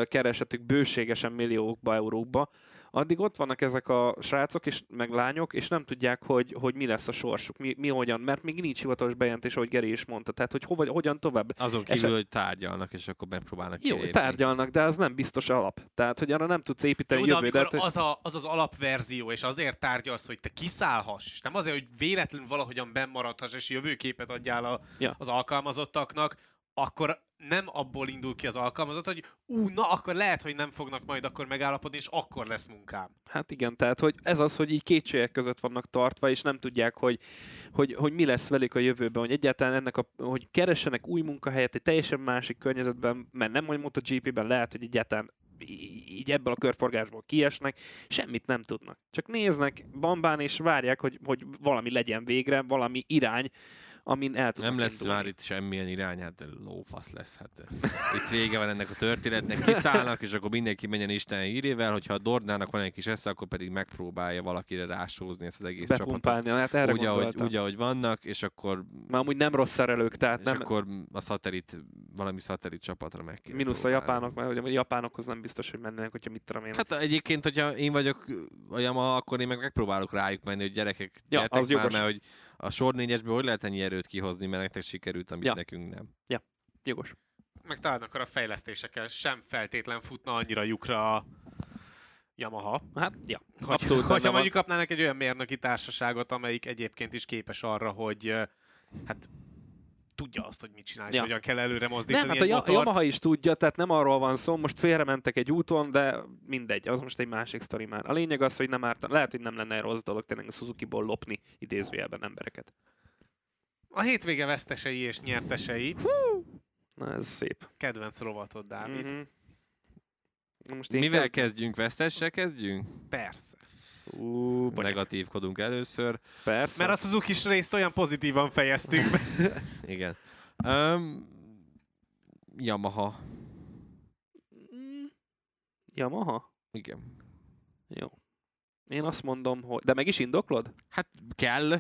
keresetük bőségesen milliókba, eurókba, addig ott vannak ezek a srácok és meg lányok, és nem tudják, hogy, hogy mi lesz a sorsuk, mi, mi hogyan, mert még nincs hivatalos bejelentés, ahogy Geri is mondta. Tehát, hogy hova, hogyan tovább. Azon kívül, Eset- hogy tárgyalnak, és akkor megpróbálnak Jó, kilépni. tárgyalnak, de az nem biztos alap. Tehát, hogy arra nem tudsz építeni Jó, de jövődet. amikor az, a, az az alapverzió, és azért tárgyalsz, hogy te kiszállhass, és nem azért, hogy véletlenül valahogyan bennmaradhass, és jövőképet adjál a, Ja. az alkalmazottaknak, akkor nem abból indul ki az alkalmazott, hogy ú, na, akkor lehet, hogy nem fognak majd akkor megállapodni, és akkor lesz munkám. Hát igen, tehát hogy ez az, hogy így kétségek között vannak tartva, és nem tudják, hogy, hogy, hogy mi lesz velük a jövőben, hogy egyáltalán ennek a, hogy keressenek új munkahelyet egy teljesen másik környezetben, mert nem hogy MotoGP-ben lehet, hogy egyáltalán így ebből a körforgásból kiesnek, semmit nem tudnak. Csak néznek bambán, és várják, hogy, hogy valami legyen végre, valami irány, amin el tudnak Nem lesz indulni. már itt semmilyen irány, hát lófasz lesz. Hát, itt vége van ennek a történetnek, kiszállnak, és akkor mindenki menjen Isten hírével, hogyha a Dornának van egy kis esze, akkor pedig megpróbálja valakire rásózni ezt az egész csapatot. bepumpálni, hát erre Úgy ahogy, úgy, ahogy vannak, és akkor, Már amúgy nem rossz szerelők, tehát és nem, akkor a szatellit, valami szatellit csapatra meg kéne mínusz a japánok, mert a japánokhoz nem biztos, hogy mennének, hogyha mit tudom én. Hát egyébként, hogyha én vagyok a Yamaha, akkor én meg megpróbálok rájuk menni, hogy gyerekek, Ja, gyertek az már, jogos. mert hogy a sor négyesből hogy lehet ennyi erőt kihozni, mert nektek sikerült, amit Ja. nekünk nem. Jogos. Meg talán akkor a fejlesztésekkel sem feltétlen futna annyira lyukra a Yamaha. Hát, ja, Hogy, abszolút hogyha mondjuk kapnának egy olyan mérnöki társaságot, amelyik egyébként is képes arra, hogy hát tudja azt, hogy mit csinál, és Ja. hogyan kell előre mozdítani Nem, hát a motort. Yamaha is tudja, tehát nem arról van szó, most félrementek egy úton, de mindegy, az most egy másik sztori már. A lényeg az, hogy nem árt, lehet, hogy nem lenne rossz dolog tényleg a Suzuki-ból lopni idézőjelben embereket. A hétvége vesztesei és nyertesei. Na ez szép. Kedvenc rovatod, Dávid. Mhm. Na most Mivel kezd... kezdjünk? Vesztessel kezdjünk? Persze. Ú. Negatívkodunk először. Persze. Mert a suzuki részt olyan pozitívan fejeztük be. Igen. Um, Yamaha. Mm, Yamaha? Igen. Jó. Én azt mondom, hogy... De meg is indoklod? Hát kell.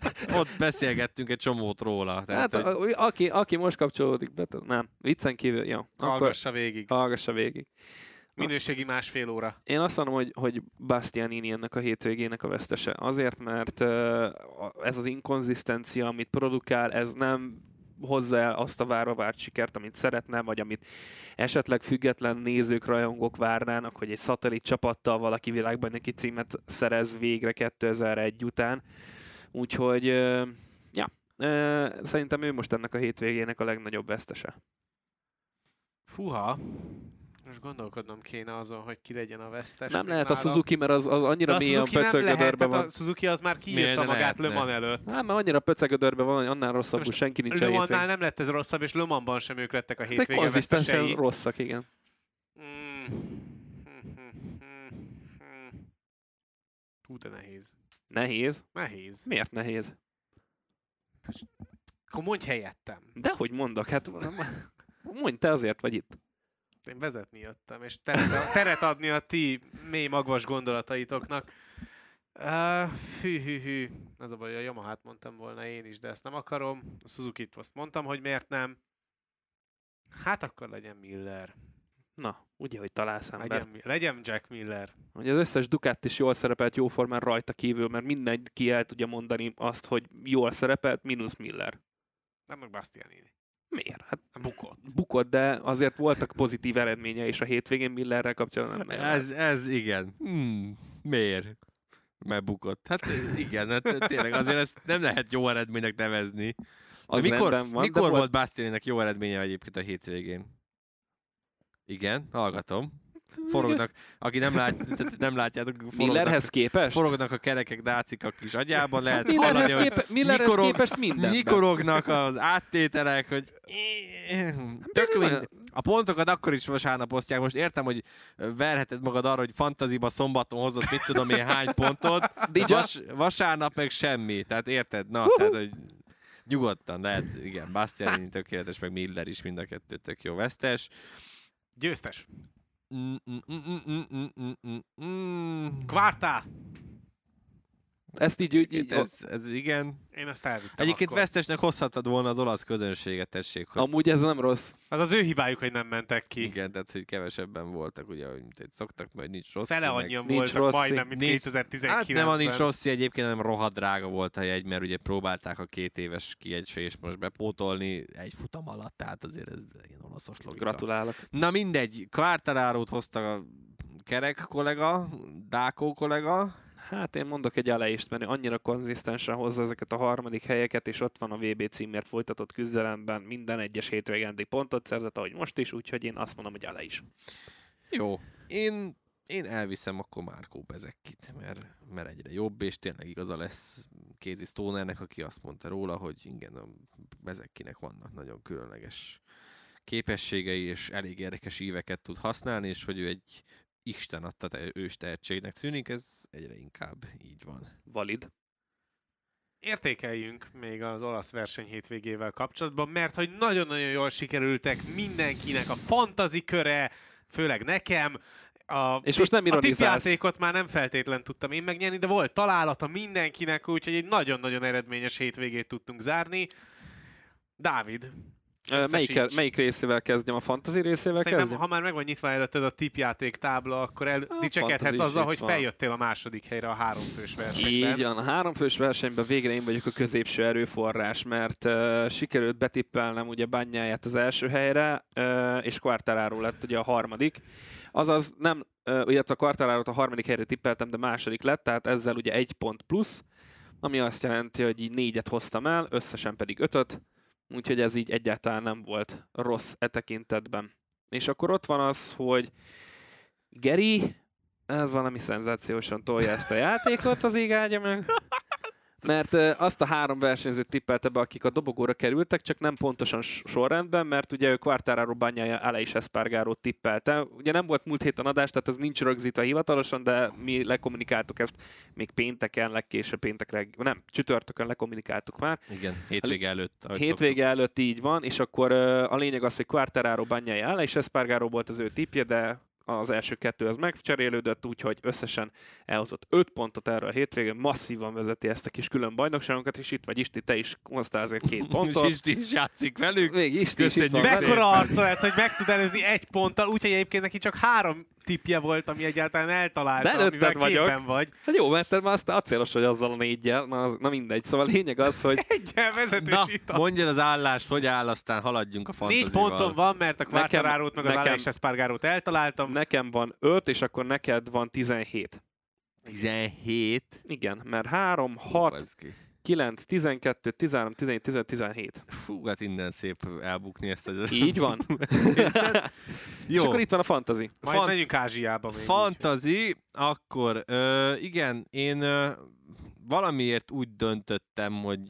Hát, ott beszélgettünk egy csomót róla. Tehát, Hát, hogy a, aki, aki most kapcsolódik be, nem. Viccen kívül, jó. Akkor Hallgassa végig. hallgassa végig. Minőségi másfél óra. Én azt mondom, hogy, hogy Bastianini ennek a hétvégének a vesztese. Azért, mert ez az inkonzisztencia, amit produkál, ez nem hozza el azt a várva várt sikert, amit szeretne, vagy amit esetleg független nézők, rajongók várnának, hogy egy szatellit csapattal valaki világbajnoki címet szerez végre 2001 után. Úgyhogy, ja, szerintem ő most ennek a hétvégének a legnagyobb vesztese. Fuha. Most gondolkodnom kéne azon, hogy ki legyen a vesztes. Nem lehet a nálam. Suzuki, mert az, az De annyira a mélyen Suzuki nem lehet, pöcögödörbe van. a Suzuki az már kiírta ne magát Le? Mans előtt. Hát, mert annyira pöcegödörbe van, hogy annál rosszabbul Most senki nincs a Le Mansnál hétvégén. nem lett ez rosszabb, és Le Mansban sem ők lettek a De hétvége konzisztensen rosszak, igen. Mm. Hú, de nehéz. Nehéz. Nehéz. Miért nehéz? Akkor mondj helyettem. Dehogy mondok, hát mondj, te azért vagy itt. Én vezetni jöttem, és teret, teret adni a ti mély magvas gondolataitoknak. Uh, hű, hű, hű. Az a baj, a Yamahát mondtam volna én is, de ezt nem akarom. A Suzuki-t azt mondtam, hogy miért nem. Hát akkor legyen Miller. Na, ugye, hogy találsz embert. Legyen, legyen Jack Miller. Hogy az összes Ducati is jól szerepelt jóformán rajta kívül, mert mindenki el tudja mondani azt, hogy jól szerepelt, mínusz Miller. Nem meg Bastianini. Miért? Hát Bukott. bukott, de azért voltak pozitív eredménye is a hétvégén Millerrel kapcsolatban. Nem, Ez, ez igen. Hmm, miért? Mert bukott. Hát igen, hát tényleg azért ezt nem lehet jó eredménynek nevezni. az de mikor van, mikor de volt Bastianinek jó eredménye egyébként a hétvégén? Igen, hallgatom. Forognak, aki nem, lát, nem látjátok, forognak, Millerhez képest? forognak a kerekek, dácik a kis agyában, lehet Millerhez, hallani, hogy képe, Millerhez nyikorog- képest minden. nyikorognak az áttételek, hogy tök mind, a pontokat akkor is vasárnap osztják. Most értem, hogy verheted magad arra, hogy fantaziba szombaton hozott mit tudom én hány pontot, DJ Vas, vasárnap meg semmi. Tehát érted? Na, tehát, hogy nyugodtan lehet, igen, Bastianini tökéletes, meg Miller is mind a kettő tök jó vesztes. Győztes. Mm, mm, mm, mm, mm, mm, mm, mm. Kvártá. Ezt így, így, így Ez, ez igen. Én ezt elvittem Egyébként akkor. vesztesnek hozhattad volna az olasz közönséget, tessék, hogy amúgy ez nem rossz. Az az ő hibájuk, hogy nem mentek ki. igen, tehát hogy kevesebben voltak, ugye, mint hogy szoktak, majd nincs rossz. Fele meg- annyian nincs voltak Rossi. majdnem, mint Nincs. 2019-ben. Hát nem a nincs rossz egyébként, hanem rohadt drága volt a jegy, mert ugye próbálták a két éves kiegyzést most bepótolni egy futam alatt, tehát azért ez ilyen olaszos logika. Gratulálok. Na mindegy, Quartararo-t hozta a kerek kollega, Dákó kollega, Hát én mondok egy elejést, mert annyira konzisztensen hozza ezeket a harmadik helyeket, és ott van a VB címért folytatott küzdelemben, minden egyes hétvégendi pontot szerzett, ahogy most is, úgyhogy én azt mondom, hogy ele is. Jó, én, én elviszem akkor Márkó Bezekkit, mert, mert egyre jobb, és tényleg igaza lesz Kézi Stonernek, aki azt mondta róla, hogy igen, a Bezekkinek vannak nagyon különleges képességei, és elég érdekes íveket tud használni, és hogy ő egy Isten adta te, ős tehetségnek tűnik, ez egyre inkább így van. Valid. Értékeljünk még az olasz verseny hétvégével kapcsolatban, mert hogy nagyon-nagyon jól sikerültek mindenkinek a fantazi köre, főleg nekem. A, És most nem a ironizálsz. tippjátékot már nem feltétlen tudtam én megnyerni, de volt találata mindenkinek, úgyhogy egy nagyon-nagyon eredményes hétvégét tudtunk zárni. Dávid, Melyik, melyik részével kezdjem? A fantasy részével szerintem, kezdjem? ha már meg van nyitva előtted a tippjáték tábla, akkor el, A dicsekedhetsz fantasy is azzal, hogy van. feljöttél a második helyre a háromfős versenyben. Így van, a háromfős versenyben végre én vagyok a középső erőforrás, mert uh, sikerült betippelnem ugye bányáját az első helyre, uh, és Quartararo lett ugye a harmadik. Azaz nem, uh, illetve a quartararo a harmadik helyre tippeltem, de második lett, tehát ezzel ugye egy pont plusz, ami azt jelenti, hogy így négyet hoztam el, összesen pedig ötöt, úgyhogy ez így egyáltalán nem volt rossz e tekintetben. És akkor ott van az, hogy Geri, ez valami szenzációsan tolja ezt a játékot, az áldja meg. Mert azt a három versenyzőt tippelte be, akik a dobogóra kerültek, csak nem pontosan sorrendben, mert ugye ő Quartararo bányája Ale is Espargaró tippelte. Ugye nem volt múlt héten adás, tehát ez nincs rögzítve hivatalosan, de mi lekommunikáltuk ezt még pénteken, legkésőbb péntek reggel, nem, csütörtökön lekommunikáltuk már. Igen, hétvége előtt. Hétvége előtt így van, és akkor a lényeg az, hogy Quartararo bányája Ale és Espargaró volt az ő tipje, de az első kettő az megcserélődött, úgyhogy összesen elhozott 5 pontot erre a hétvégén, masszívan vezeti ezt a kis külön bajnokságunkat, és itt vagy Isti, te is hoztál azért két pontot. És is játszik velük. Még Isti is itt van. Mekkora arca lett, hogy meg tud előzni egy ponttal, úgyhogy egyébként neki csak három tippje volt, ami egyáltalán eltalálta, De amivel vagyok. vagy. Hát jó, mert te már aztán acélos vagy azzal a négyel, na, az, na mindegy. Szóval a lényeg az, hogy Egyel vezető Na, itt. mondjad az állást, hogy áll, aztán haladjunk a Négy fantazival. ponton van, mert a Quartararo-t meg az nekem- Alex Espargarót eltaláltam. Nekem van 5, és akkor neked van 17. 17. Igen, mert 3, Hú, 6, bazd ki. 9, 12, 13, 14, 15, 17. Fú, hát innen szép elbukni ezt az... Így van. És Jó, akkor itt van a fantazi. Majd Fan- menjünk Ázsiába még. fantazi, akkor ö, igen, én ö, valamiért úgy döntöttem, hogy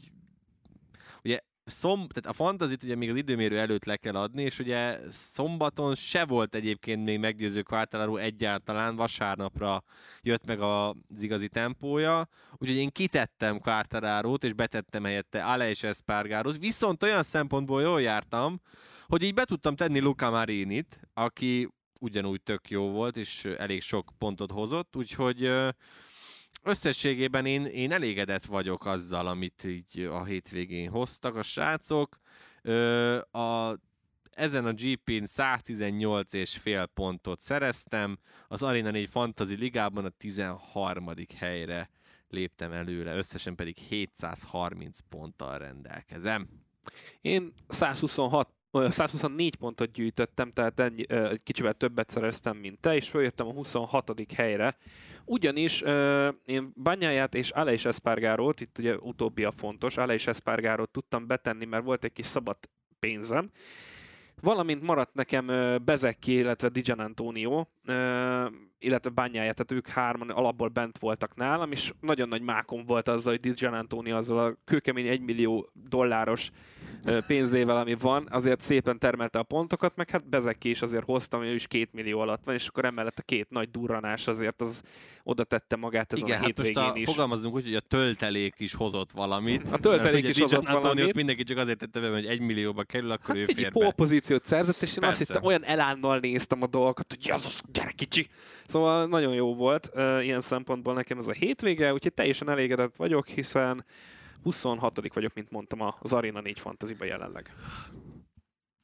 szom, tehát a fantazit ugye még az időmérő előtt le kell adni, és ugye szombaton se volt egyébként még meggyőző Quartararo egyáltalán, vasárnapra jött meg az igazi tempója, úgyhogy én kitettem Quartararo-t, és betettem helyette Ale és Espargarót, viszont olyan szempontból jól jártam, hogy így be tudtam tenni Luca Marinit, aki ugyanúgy tök jó volt, és elég sok pontot hozott, úgyhogy összességében én, én elégedett vagyok azzal, amit így a hétvégén hoztak a srácok. Ö, a, ezen a GP-n 118 és fél pontot szereztem, az Arena 4 Fantasy Ligában a 13. helyre léptem előle, összesen pedig 730 ponttal rendelkezem. Én 126 ö, 124 pontot gyűjtöttem, tehát ennyi, egy kicsivel többet szereztem, mint te, és följöttem a 26. helyre. Ugyanis ö, én Banyáját és Aleix Espargarót, itt ugye utóbbi a fontos, Aleix Espargarót tudtam betenni, mert volt egy kis szabad pénzem, valamint maradt nekem Bezeki, illetve Dijan Antonio, illetve Bányája, tehát ők hárman alapból bent voltak nálam, és nagyon nagy mákom volt azzal, hogy Dijan Antonio azzal a kőkemény 1 millió dolláros pénzével, ami van, azért szépen termelte a pontokat, meg hát Bezeki is azért hoztam, ő is két millió alatt van, és akkor emellett a két nagy durranás azért az oda tette magát ezen Igen, a hát most a, is. fogalmazunk úgy, hogy a töltelék is hozott valamit. A töltelék is hozott Antoniót valamit. mindenki csak azért tette be, hogy egy millióba kerül, akkor Hát ő fér be. pozíciót szerzett, és én azt Persze. hittem, olyan elánnal néztem a dolgokat, hogy az az, gyere kicsi. Szóval nagyon jó volt ilyen szempontból nekem ez a hétvége, úgyhogy teljesen elégedett vagyok, hiszen 26 vagyok, mint mondtam, az Arena 4 fantasyba jelenleg.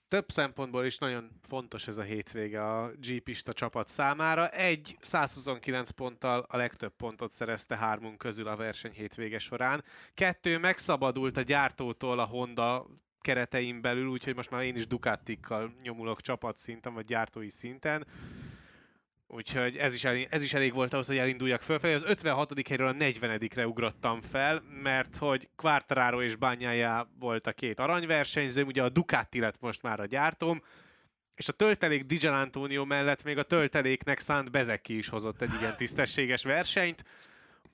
Több szempontból is nagyon fontos ez a hétvége a GP-ista csapat számára. Egy 129 ponttal a legtöbb pontot szerezte hármunk közül a verseny hétvége során. Kettő megszabadult a gyártótól a Honda keretein belül, úgyhogy most már én is Ducatikkal nyomulok csapatszinten, vagy gyártói szinten. Úgyhogy ez is, elég, ez is elég volt ahhoz, hogy elinduljak fölfelé. Az 56. helyről a 40-re ugrottam fel, mert hogy Quartararo és Bányája volt a két aranyversenyzőm, ugye a Ducati lett most már a gyártóm, és a töltelék Dijan Antonio mellett még a tölteléknek szánt Bezeki is hozott egy igen tisztességes versenyt,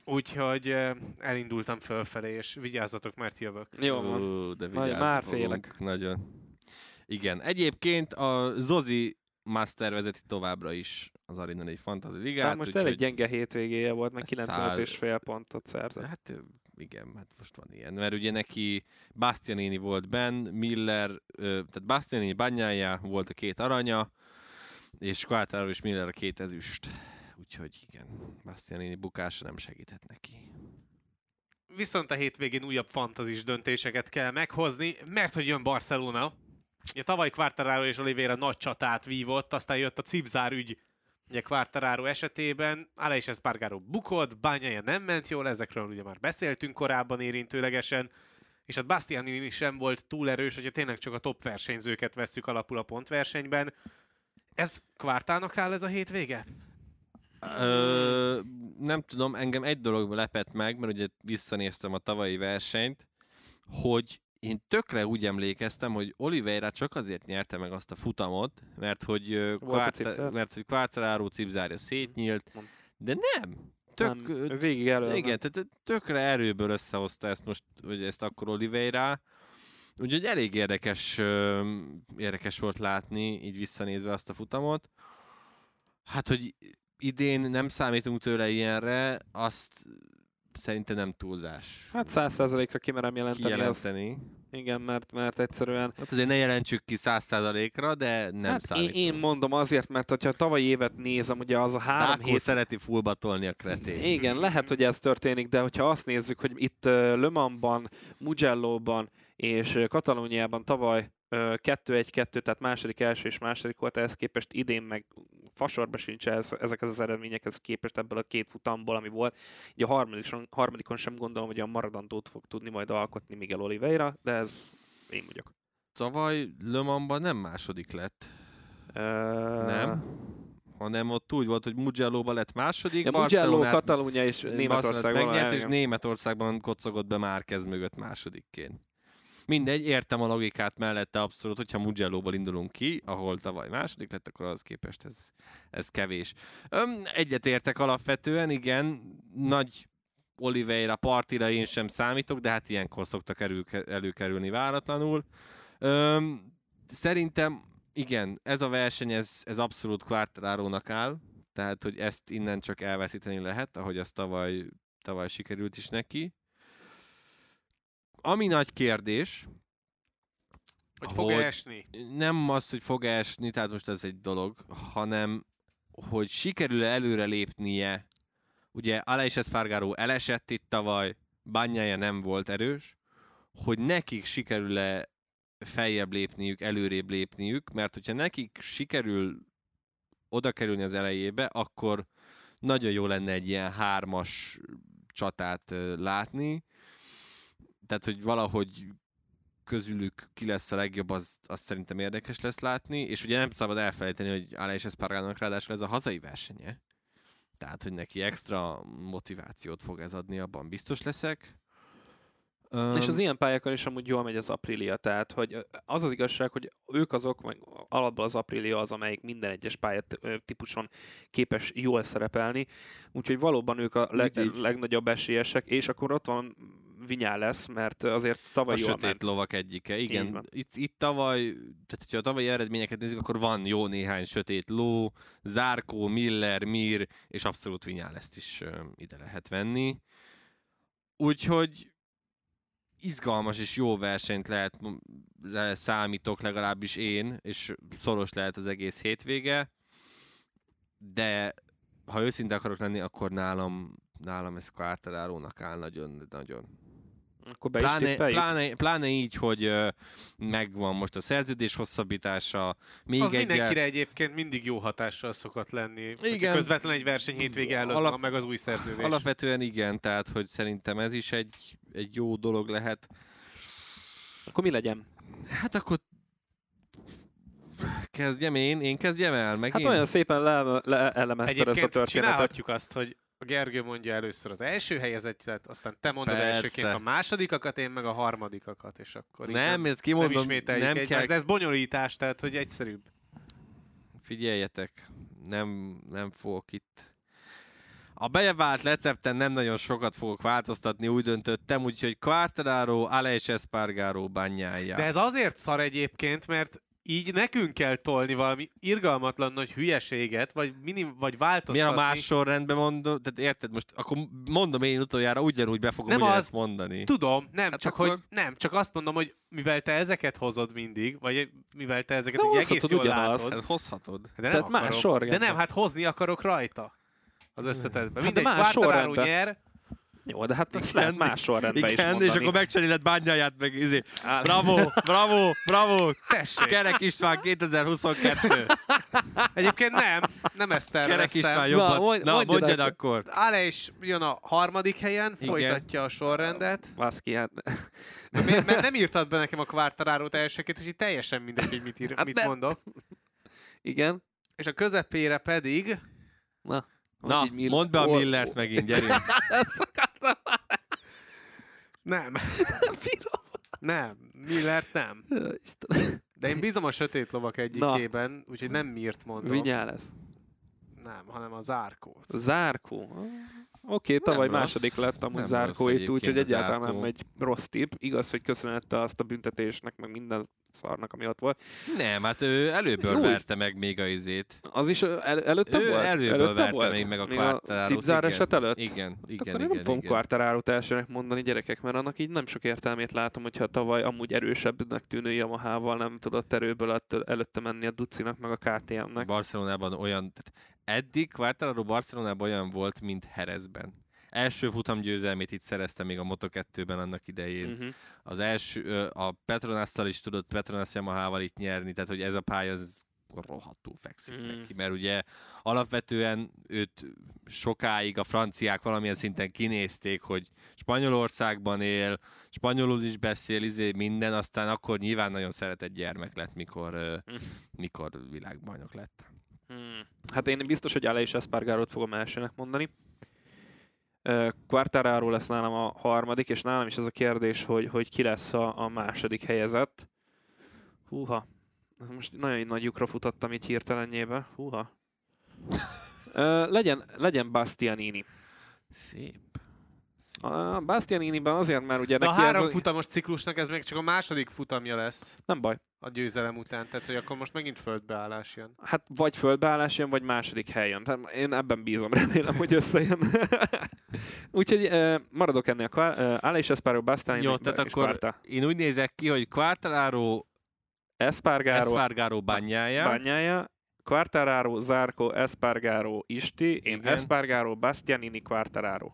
úgyhogy elindultam fölfelé, és vigyázzatok, mert jövök. Jó van. Ó, de vigyázni már félek. Nagyon. Igen. Egyébként a Zozi Master vezeti továbbra is az Arena 4 Fantasy Ligát. Tehát most elég gyenge hétvégéje volt, meg Ez 95 száz- és fél pontot szerzett. Hát igen, hát most van ilyen. Mert ugye neki Bastianini volt Ben, Miller, tehát Bastianini, Banyája volt a két aranya, és Quartararo és Miller a két ezüst. Úgyhogy igen, Bastianini bukása nem segített neki. Viszont a hétvégén újabb fantazis döntéseket kell meghozni, mert hogy jön Barcelona. Ugye tavaly Quartararo és Oliveira nagy csatát vívott, aztán jött a Cipzár ügy, ugye Quartararo esetében, Aleix Espargaro bukott, Bányája nem ment jól, ezekről ugye már beszéltünk korábban érintőlegesen, és hát Bastianini sem volt túl erős, hogyha tényleg csak a top versenyzőket vesszük alapul a pontversenyben. Ez Quartának áll ez a hétvége? Ö, nem tudom, engem egy dolog lepett meg, mert ugye visszanéztem a tavalyi versenyt, hogy én tökre úgy emlékeztem, hogy Oliveira csak azért nyerte meg azt a futamot, mert hogy, ö, a Quarta- cipzár? mert hogy Quartararo cipzárja szétnyílt, Mond. de nem. Tök, nem, végig elő. igen, tehát tökre erőből összehozta ezt most, hogy ezt akkor Oliveira. Úgyhogy elég érdekes, érdekes volt látni, így visszanézve azt a futamot. Hát, hogy idén nem számítunk tőle ilyenre, azt szerintem nem túlzás Hát 100%-ra kimerem jelenteni kijelenteni. Igen, mert, mert egyszerűen Hát azért ne jelentsük ki 100%-ra, de nem hát én, számítunk. én mondom azért, mert ha tavalyi évet nézem, ugye az a három Dákó hét... szereti fullbatolni a kretén. Igen, lehet, hogy ez történik, de hogyha azt nézzük, hogy itt Le Mansban, Mugello-ban és Katalóniában tavaly ö, 2-1-2, tehát második, első és második volt, ehhez képest idén meg fasorba sincs ez, ezekhez az eredményekhez képest ebből a két futamból, ami volt. Így a harmadikon, harmadikon sem gondolom, hogy a maradandót fog tudni majd alkotni Miguel Oliveira, de ez én vagyok. Tavaly Le Mansban nem második lett. Uh, Nem? hanem ott úgy volt, hogy Mugello lett második, Ja, Mugello, Katalónia és Németországban. megnyert, és. Németországban kocogott be Márkez mögött másodikként. Mindegy, értem a logikát mellette abszolút, hogyha Mugello-ból indulunk ki, ahol tavaly második lett, akkor az képest ez, ez kevés. Öm, egyet értek alapvetően, igen, nagy Oliveira partira én sem számítok, de hát ilyenkor szoktak elő, előkerülni váratlanul. Öm, szerintem igen, ez a verseny, ez, ez abszolút Quartararo-nak áll, tehát, hogy ezt innen csak elveszíteni lehet, ahogy az tavaly, tavaly sikerült is neki. Ami nagy kérdés, Hogy Hogy- esni? nem az, hogy fog esni, tehát most ez egy dolog, hanem hogy sikerül-e előre lépnie. Ugye Aleix Espargaró elesett itt tavaly, bányája nem volt erős, hogy nekik sikerül-e feljebb lépniük, előrébb lépniük, mert hogyha nekik sikerül oda kerülni az elejébe, akkor nagyon jó lenne egy ilyen hármas csatát látni. Tehát, hogy valahogy közülük ki lesz a legjobb, az, az szerintem érdekes lesz látni, és ugye nem szabad elfelejteni, hogy Aleix Espargarónak ráadásul ez a hazai versenye. Tehát, hogy neki extra motivációt fog ez adni, abban biztos leszek. Um, És az ilyen pályákon is amúgy jól megy az Aprilia, tehát hogy az az igazság, hogy ők azok, meg alapból az Aprilia az, amelyik minden egyes pályát típuson képes jól szerepelni, úgyhogy valóban ők a leg, legnagyobb esélyesek, és akkor ott van Vinyá lesz, mert azért tavaly a sötét ment. lovak egyike, igen. Itt, itt tavaly, tehát hogyha a tavalyi eredményeket nézzük, akkor van jó néhány sötét ló, Zárkó, Miller, Mir, és abszolút Vinyál ezt is ide lehet venni. Úgyhogy izgalmas és jó versenyt lehet, le számítok legalábbis én, és szoros lehet az egész hétvége, de ha őszinte akarok lenni, akkor nálam, nálam ez Quartararo-nak áll nagyon-nagyon. Akkor be is Pláne, tippeljük? pláne, pláne így, hogy megvan most a szerződés hosszabbítása, még az egy mindenkire egyébként mindig jó hatással szokott lenni. Igen. Közvetlen egy verseny hétvége előtt Alap- van meg az új szerződés. alapvetően igen, tehát hogy szerintem ez is egy, egy jó dolog lehet. Akkor mi legyen? Hát akkor kezdjem én, én kezdjem el, meg Hát én. olyan szépen le, le elemezted ezt a Egyébként történetet. csinálhatjuk azt, hogy a Gergő mondja először az első helyezettet, aztán te mondod Persze. elsőként a másodikakat, én meg a harmadikakat, és akkor nem, ezt nem kimondom, ismételjük nem egymást, kell, de ez bonyolítás, tehát hogy egyszerűbb. figyeljetek, nem, nem fogok itt. A bevált recepten nem nagyon sokat fogok változtatni, úgy döntöttem, úgyhogy Quartararo, Aleix Espargaró bányája. De ez azért szar egyébként, mert így nekünk kell tolni valami irgalmatlan nagy hülyeséget, vagy, minim, vagy változtatni. Miért a más sorrendben mondom? Tehát érted most? Akkor mondom én utoljára, ugyanúgy be fogom Nem ugyanezt az- mondani. Tudom, nem, Hát csak akkor- hogy nem, csak azt mondom, hogy mivel te ezeket hozod mindig, vagy mivel te ezeket De egész jól ugyanazt. látod. Hát hozhatod. De nem Tehát más akarom. sorrendben. De nem, hát hozni akarok rajta az összetetben. Hát de Mindegy, más Quartararo nyer, Jó, de hát ezt lehet más sorrendben is Igen, mondani. és akkor megcseréled bányáját meg izé. Á, Bravo, bravo, bravo! tessék. Kerek István 2022. Egyébként nem, nem ezt Kerek terveztem. István Na, jobban. mondj- Na, mondjad mondjad akkor. Ale is jön a harmadik helyen, Igen. folytatja a sorrendet. Baszki, hát... Mert nem írtad be nekem a Quartararo-t elsőként, úgyhogy teljesen mindegy, hogy mit, ír, Hát mit nem. mondok. Igen. És a közepére pedig Na, Na, hogy így Mill- mondd be a Millert megint, gyerünk. nem. nem, Millert nem. De én bízom a sötét lovak egyikében, úgyhogy nem miért mondom. Vinyá lesz. Nem, hanem a zárkót. Zárkó. Oké, okay, tavaly rossz. második lett amúgy Nem Zárkó rossz egyébként úgyhogy egyáltalán Zarco. nem egy rossz tipp. Igaz, hogy köszönette azt a büntetésnek, meg minden szarnak, ami ott volt. Nem, hát ő előbből Jó, verte meg még a izét. Az is el, előtte Ő volt? előbből előtte verte volt? még meg a Quartararo-t, Cipzár igen. eset előtt? Igen, igen, akkor igen, nem igen, fogom igen. Quartararo-t elsőnek mondani gyerekek, mert annak így nem sok értelmét látom, hogyha tavaly amúgy erősebbnek tűnő Yamaha-val nem tudott erőből előtte menni a Ducinak meg a KTM-nek. Barcelonában olyan, tehát eddig Quartararo Barcelonában olyan volt, mint Herezben. Első futam győzelmét itt szerezte még a Moto2-ben annak idején. Uh-huh. Az első, a Petronasszal is tudott Petronas Yamaha-val itt nyerni, tehát hogy ez a pálya ez rohadtul fekszik Mm. neki, mert ugye alapvetően őt sokáig a franciák valamilyen szinten kinézték, hogy Spanyolországban él, spanyolul is beszél, izé minden, aztán akkor nyilván nagyon szeretett gyermek lett, mikor, Mm. mikor világbajnok lett. Hmm. Hát én biztos, hogy Ale és Espargarót fogom elsőnek mondani. Quartararo lesz nálam a harmadik, és nálam is az a kérdés, hogy, hogy ki lesz a, a második helyezett. Húha. Most nagyon nagy lyukra futottam itt hirtelenjébe. Húha. Legyen, legyen Bastianini. Szép. A Bastianiniben azért, mert ugye De a neki három ez, futamos ciklusnak ez még csak a második futamja lesz Nem baj. A győzelem után, tehát hogy akkor most megint földbeállás jön. Hát vagy földbeállás jön, vagy második helyen. Tehát én ebben bízom, remélem, hogy összejön. Úgyhogy eh, maradok ennél. Eh, Ale és Espargaro, Bastianini Jó, tehát és akkor Quarta. én úgy nézek ki, hogy Quartararo, Espargaro, Espargaro bányája, Bányája, Quartararo, Zarco, Espargaro, Isti, én Igen. Espargaro, Bastianini, Quartararo.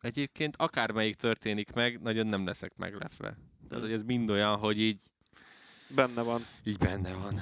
Egyébként akármelyik történik meg, nagyon nem leszek meglepve. Tehát, hogy ez mind olyan, hogy így, Benne van. így benne van.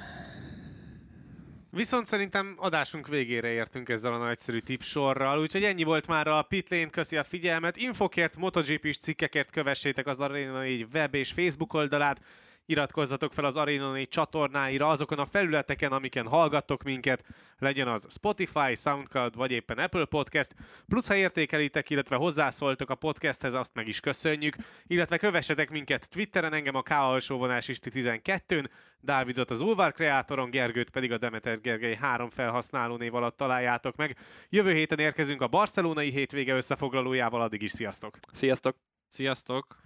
Viszont szerintem adásunk végére értünk ezzel a nagyszerű tipsorral, úgyhogy ennyi volt már a Pitlane, köszi a figyelmet. Infokért, MotoGP-s cikkekért kövessétek az Arena 4 web és Facebook oldalát, iratkozzatok fel az Arena 4 csatornáira azokon a felületeken, amiken hallgattok minket, legyen az Spotify, Soundcloud vagy éppen Apple Podcast, plusz ha értékelitek, illetve hozzászóltok a podcasthez, azt meg is köszönjük, illetve kövessetek minket Twitteren, engem a K alsóvonás Isti 12-n, Dávidot az Ulvar kreátoron, Gergőt pedig a Demeter Gergely három felhasználó név alatt találjátok meg. Jövő héten érkezünk a barcelonai hétvége összefoglalójával, addig is sziasztok! Sziasztok! Sziasztok!